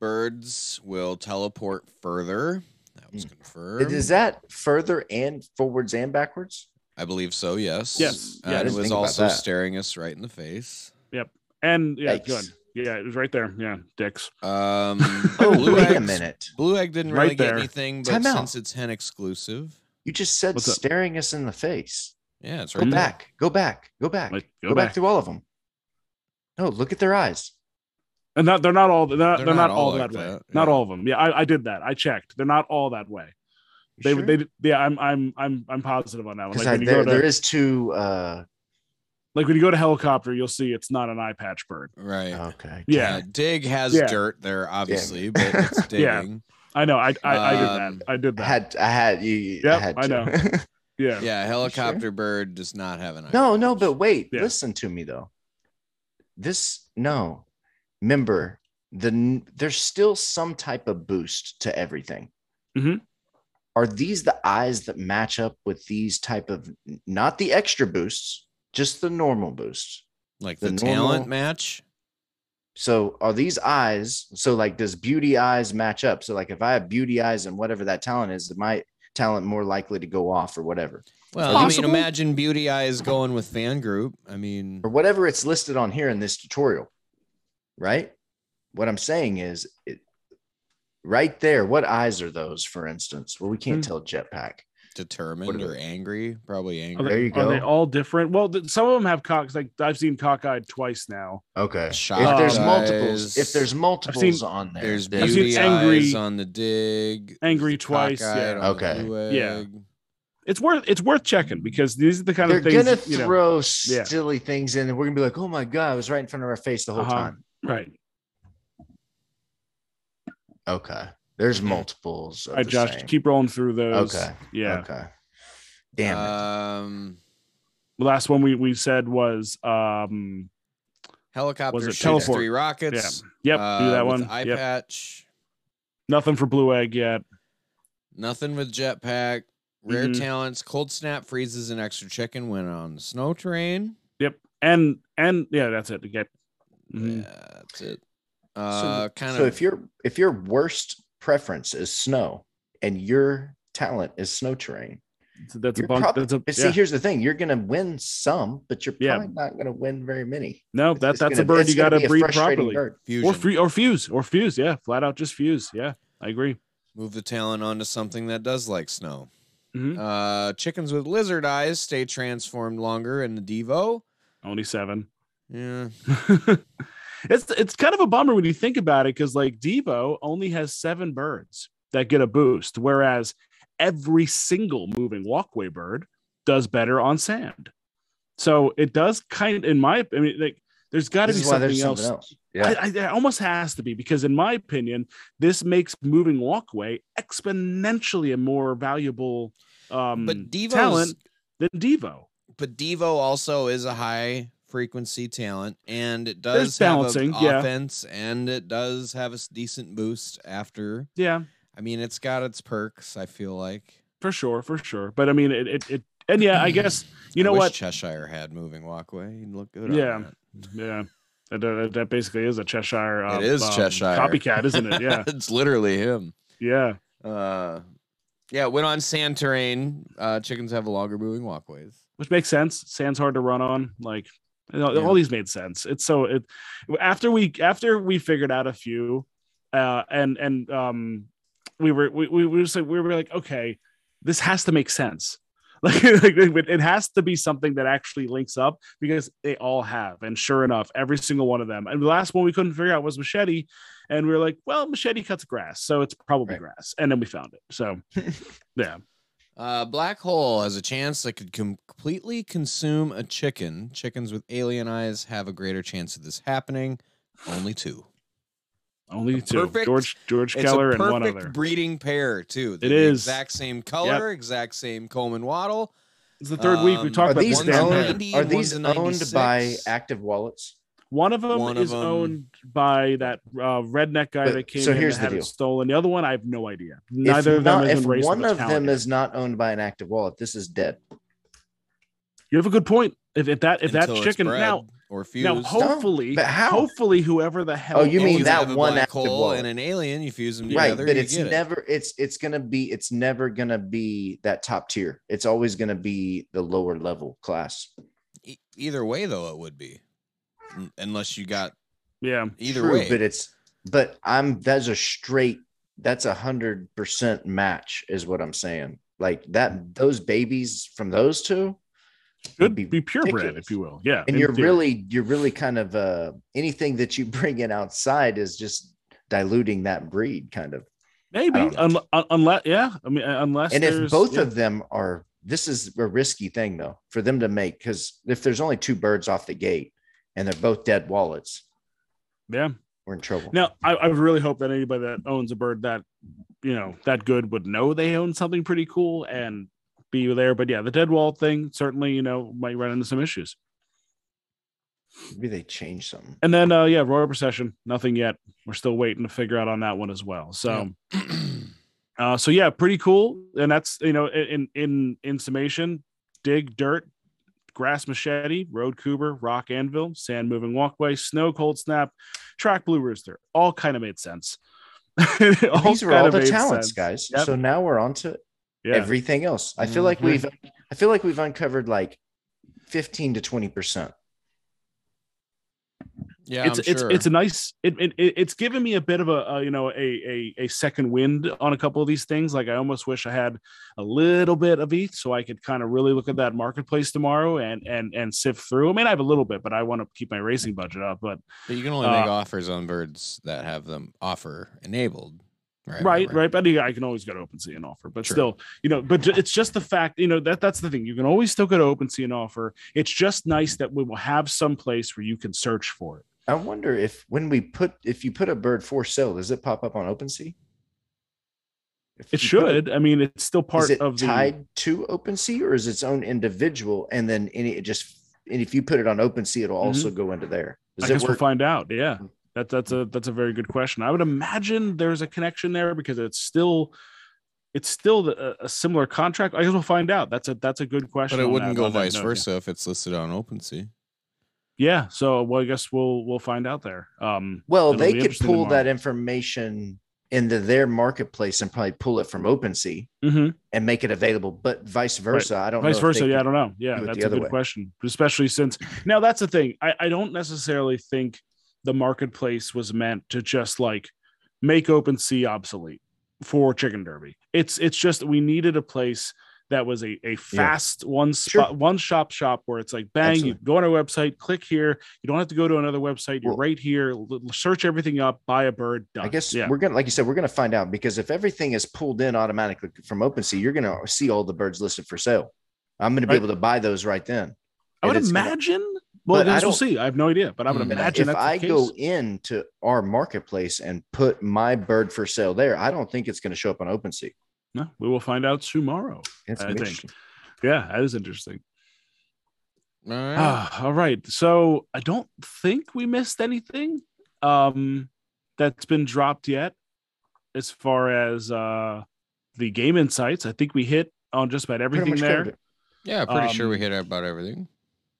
birds will teleport further. That was Mm. confirmed. Is that further and forwards and backwards? I believe so. Yes. Yes. Yeah, I and it didn't was think about also that. staring us right in the face. Yep. And yeah, Yikes. good. Yeah, it was right there. Yeah, dicks. Um, Oh, blue wait a eggs- minute. Blue egg didn't Right really get there. anything, but Time out. since it's hen exclusive, You just said What's up? staring us in the face. yeah, it's Go right there. back. Go back. Go back. Like, go, back. through all of them. No, look at their eyes. And not, they're not all they're not, They're they're not not, all all like that, way. that, Not all of them. Yeah, I, I did that. I checked. They're not all that way. They sure? they yeah, I'm I'm I'm I'm positive on that one. Like I- when you there, go to is two. Uh, like when you go to helicopter, you'll see it's not an eye patch bird. Right. okay. Yeah, Uh, dig has Yeah. dirt there, obviously, but it's Yeah. digging. I know. I I, I did Um, that. I did I that. had I had you. Yep, had I know. yeah. yeah. helicopter bird does not have an eye. no, no, but wait. Yeah. Listen to me though. This no. Remember, the there's still some type of boost to everything. Mhm. Are these the eyes that match up with these type of not the extra boosts, just the normal boosts? like the the, talent normal- match. So are these eyes? So like, does beauty eyes match up? So like, if I have beauty eyes and whatever that talent is, is my talent more likely to go off or whatever, Well, I mean, imagine Beauty Eyes going with fan group. I mean, or whatever it's listed on here in this tutorial, right? What I'm saying is, it, right there. What eyes are those, for instance? Well, we can't Hmm. tell jetpack. determined What are or angry, probably Are angry. they, There you go. Are they all different? Well, th- some of them have cocks. Like I've seen cockeyed twice now. Okay. Shock if there's eyes. multiples, if there's multiples seen- on there, There's then- I've seen Beauty angry- Eyes on the dig. Angry twice. Yeah. Okay. Yeah. It's worth it's worth checking because these are the kind of they're of things gonna you know, throw yeah. silly things in, and we're gonna be like, "Oh my god, it was right in front of our face the whole Uh-huh. time." Right. Okay. There's multiples. Of All right, the Josh, same. keep rolling through those. Okay. Yeah. Okay. Damn it. Um, The last one we, we said was um helicopter Was it shoots teleport? three rockets. Yeah. yep, uh, do that one. Eye Yep. patch. Nothing for blue egg yet. Nothing with jetpack. Rare Mhm. talents. Cold snap freezes an extra chicken when on snow terrain. Yep. And and yeah, that's it to get Mhm. Yeah, that's it. Uh, kind so of. if your if your worst preference is snow and your talent is snow terrain, So that's a you're bunk. prob- that's a but see, yeah. here's the thing: you're gonna win some, but you're Yeah. probably not gonna win very many. no, It's- that it's that's a gonna- bird you got to breed properly, fusion. or free or fuse or fuse. Yeah, flat out just fuse. Yeah, I agree. Move the talent onto something that does like snow. Mhm. Uh, chickens with lizard eyes stay transformed longer in the Devo. Only seven. Yeah. it's it's kind of a bummer when you think about it because like Devo only has seven birds that get a boost, whereas every single moving walkway bird does better on sand. So it does kind in my I mean like there's got to be something else. something else. Yeah, I, I, it almost has to be because, in my opinion, this makes moving walkway exponentially a more valuable um, but Devo's, talent than Devo. But Devo also is a high frequency talent, and it does There's have yeah. offense, and it does have a decent boost after. Yeah, I mean, it's got its perks. I feel like for sure, for sure. But I mean, it, it, it and yeah, I guess you know what Cheshire had moving walkway. He'd look good. Yeah, yeah. That, that, that, basically is a Cheshire. Uh, it is um, Cheshire copycat, isn't it? Yeah, it's literally him. Yeah. Uh, yeah. When on sand terrain, uh, chickens have longer moving walkways, which makes sense. Sand's hard to run on. Like, you know, yeah. all these made sense. It's so it after we after we figured out a few, uh, and and um, we were we we, we were like we were like okay, this has to make sense like, it has to be something that actually links up because they all have. And sure enough, every single one of them. And the last one we couldn't figure out was machete. And we were like, well, machete cuts grass. So it's probably right. grass. And then we found it. So yeah. Uh, black hole has a chance that could com- completely consume a chicken. Chickens with alien eyes have a greater chance of this happening. Only two. Only two. Perfect, George George Keller and one other. breeding pair too. They're it is exact same color, yep. exact same comb and waddle. It's the third um, week we talked about these owned, Are these owned by Active Wallets? One of them one is of them, owned by that uh, redneck guy but, that came so in here's and had the deal. it stolen. The other one, I have no idea. Neither if of them. Not, if one of them yet. is not owned by an Active Wallet, this is dead. You have a good point. If, if that if Until that chicken now or fused. Now, hopefully, no, but how? hopefully, whoever the hell. Oh, you mean that one active hole and an alien? You fuse them together, right? But it's never. It. It's it's gonna be. It's never gonna be that top tier. It's always gonna be the lower level class. E- either way, though, it would be, unless you got. Yeah. Either True, way, but it's. But I'm. That's a straight. That's a hundred percent match, is what I'm saying. Like that. Those babies from those two should be, be purebred, if you will. Yeah. And you're theory. really, you're really kind of uh anything that you bring in outside is just diluting that breed, kind of. Maybe un- unless, yeah. I mean, uh, unless and if both yeah. of them are, this is a risky thing though for them to make because if there's only two birds off the gate and they're both dead wallets, yeah, we're in trouble. Now, I, I really hope that anybody that owns a bird that you know that good would know they own something pretty cool and be there. But yeah, the dead wall thing certainly, you know, might run into some issues. Maybe they change something. And then uh yeah, Royal Procession, nothing yet. We're still waiting to figure out on that one as well. So uh so yeah, pretty cool. And that's you know, in in in summation, dig dirt, grass machete, road cougar, rock anvil, sand moving walkway, snow cold snap, track blue rooster. All kind of made sense. These are all the talents, sense. guys. Yep. So now we're on to yeah. everything else. I feel like mm-hmm. we've I feel like we've uncovered like 15 to 20 percent. Yeah, it's it's it's a nice it, it it's given me a bit of a, a, you know a, a a second wind on a couple of these things. Like I almost wish I had a little bit of ETH so I could kind of really look at that marketplace tomorrow and and and sift through. I mean, I have a little bit, but I want to keep my racing budget up. But, but you can only make uh, offers on birds that have them offer enabled. Right, right, right, But I can always go to OpenSea and offer, but still, you know, but it's just the fact, you know, that that's the thing. You can always still go to OpenSea and offer. It's just nice that we will have some place where you can search for it. I wonder if when we put if you put a bird for sale, does it pop up on OpenSea? If it should. It, I mean, it's still part it of tied the... to OpenSea, or is its own individual? And then any it just and if you put it on OpenSea, it'll mm-hmm. also go into there. Does I guess work? we'll find out. Yeah. That, that's a that's a very good question. I would imagine there's a connection there because it's still it's still a, a similar contract. I guess we'll find out. That's a that's a good question. But it wouldn't that, go vice versa yeah. if it's listed on OpenSea. Yeah, so well, I guess we'll we'll find out there. Um, well, they could pull that information into their marketplace and probably pull it from OpenSea mm-hmm. and make it available, but vice versa. Right. I don't vice versa. Yeah, I don't know. Yeah, that's a good way. question, especially since now that's the thing. I, I don't necessarily think the marketplace was meant to just like make OpenSea obsolete for Chicken Derby. It's it's just we needed a place that was a, a fast one Sure. spot one shop shop where it's like bang you go on our website click here you don't have to go to another website you're Well- right here search everything up buy a bird done. I guess yeah we're gonna, like you said, we're gonna find out because if everything is pulled in automatically from OpenSea, you're gonna see all the birds listed for sale. I'm gonna be Right. able to buy those right then. I would it's gonna- imagine well I we'll see I have no idea but I would Hmm. Imagine if I case. go into our marketplace and put my bird for sale there, I don't think it's gonna show up on OpenSea. No, we will find out tomorrow It's I think. yeah that is interesting All right. Ah, all right. So I don't think we missed anything um that's been dropped yet as far as uh the game insights. I think we hit on just about everything there. yeah, pretty sure we um, hit about everything.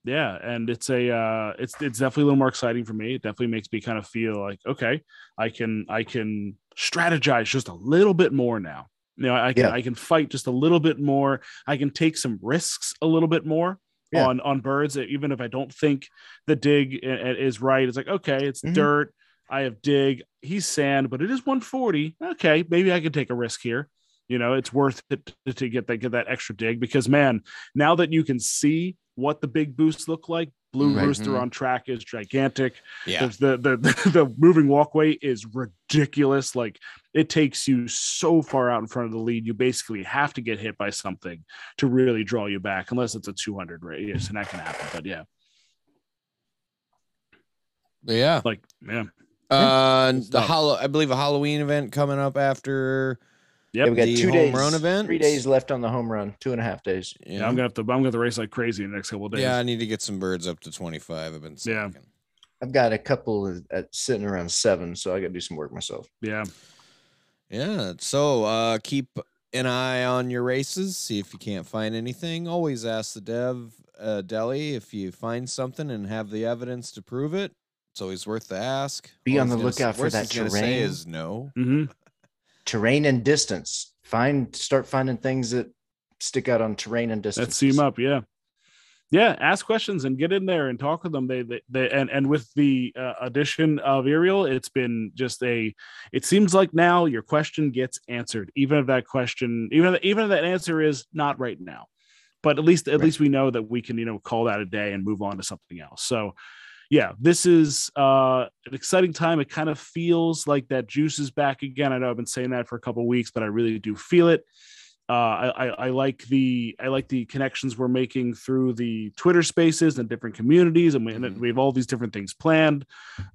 Yeah, and it's a uh it's it's definitely a little more exciting for me. It definitely makes me kind of feel like okay, I can I can strategize just a little bit more now. You know, I can Yeah. I can fight just a little bit more. I can take some risks a little bit more Yeah. on on birds even if I don't think the dig is right. It's like okay, it's Mhm. dirt. I have dig. He's sand, but it is 140. Okay, maybe I can take a risk here. You know, it's worth it to, to get that get that extra dig because man, now that you can see what the big boosts look like, Blue Right. Rooster on track is gigantic. Yeah. The, the, the the moving walkway is ridiculous. Like it takes you so far out in front of the lead. You basically have to get hit by something to really draw you back, unless it's a 200 radius, and that can happen. But yeah, yeah. like yeah, Uh, the hollow, I believe a Halloween event coming up after. Yep. Yeah, we got The two home days, run event? three days left on the home run, two and a half days. You Yeah, I'm gonna have to. I'm gonna have to race like crazy in the next couple of days. Yeah, I need to get some birds up to 25. I've been Yeah. I've got a couple at sitting around seven, so I got to do some work myself. yeah. Yeah. So uh, keep an eye on your races. See if you can't find anything. Always ask the dev uh, deli if you find something and have the evidence to prove it. It's always worth the ask. Be All on the lookout for that he's gonna Say is no. hmm Terrain and distance. Find, start finding things that stick out on terrain and distance. Let's see them up. Yeah. Yeah. Ask questions and get in there and talk with them. They, they, they and, and with the uh, addition of Ariel, it's been just a, it seems like now your question gets answered, even if that question, even if, even if that answer is not right now, but at least, at Right. least we know that we can, you know, call that a day and move on to something else. So, yeah, this is uh, an exciting time. It kind of feels like that juice is back again. I know I've been saying that for a couple weeks, but I really do feel it. Uh, I, I, I like the I like the connections we're making through the Twitter Spaces and different communities, and we, and Mhm. we have all these different things planned.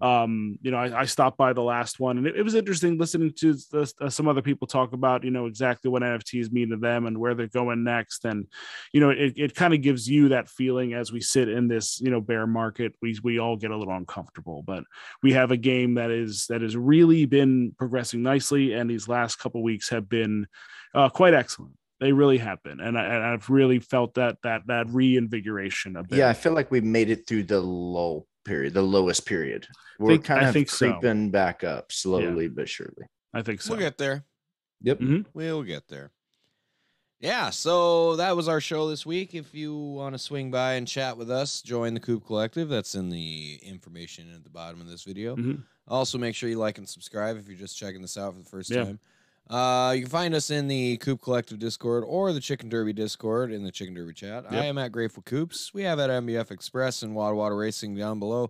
Um, you know, I, I stopped by the last one, and it, it was interesting listening to the, uh, some other people talk about you know exactly what NFTs mean to them and where they're going next, and you know, it, it kind of gives you that feeling as we sit in this you know bear market. We we all get a little uncomfortable, but we have a game that is that has really been progressing nicely, and these last couple weeks have been uh, quite excellent. They really have been, and, I, and I've really felt that that that reinvigoration of. bit. Yeah, I feel like we made it through the lull period, the lowest period. We're Think- kind I of think so. creeping back up slowly but surely. I think so. We'll get there. Yep. Mhm. We'll get there. Yeah, so that was our show this week. If you want to swing by and chat with us, join the Coop Collective. That's in the information at the bottom of this video. Mhm. Also, make sure you like and subscribe if you're just checking this out for the first Yeah. time. Uh, you can find us in the Coop Collective Discord or the Chicken Derby Discord in the Chicken Derby chat. I am at Grateful Coops. We have at MBF Express and Water Water Racing down below.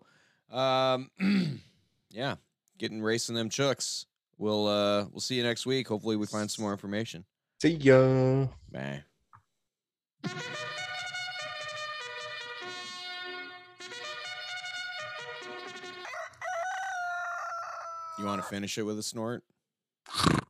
Um, yeah, getting racing them chooks. We'll uh, we'll see you next week. Hopefully, we find some more information. See ya. Bye. You want to finish it with a snort?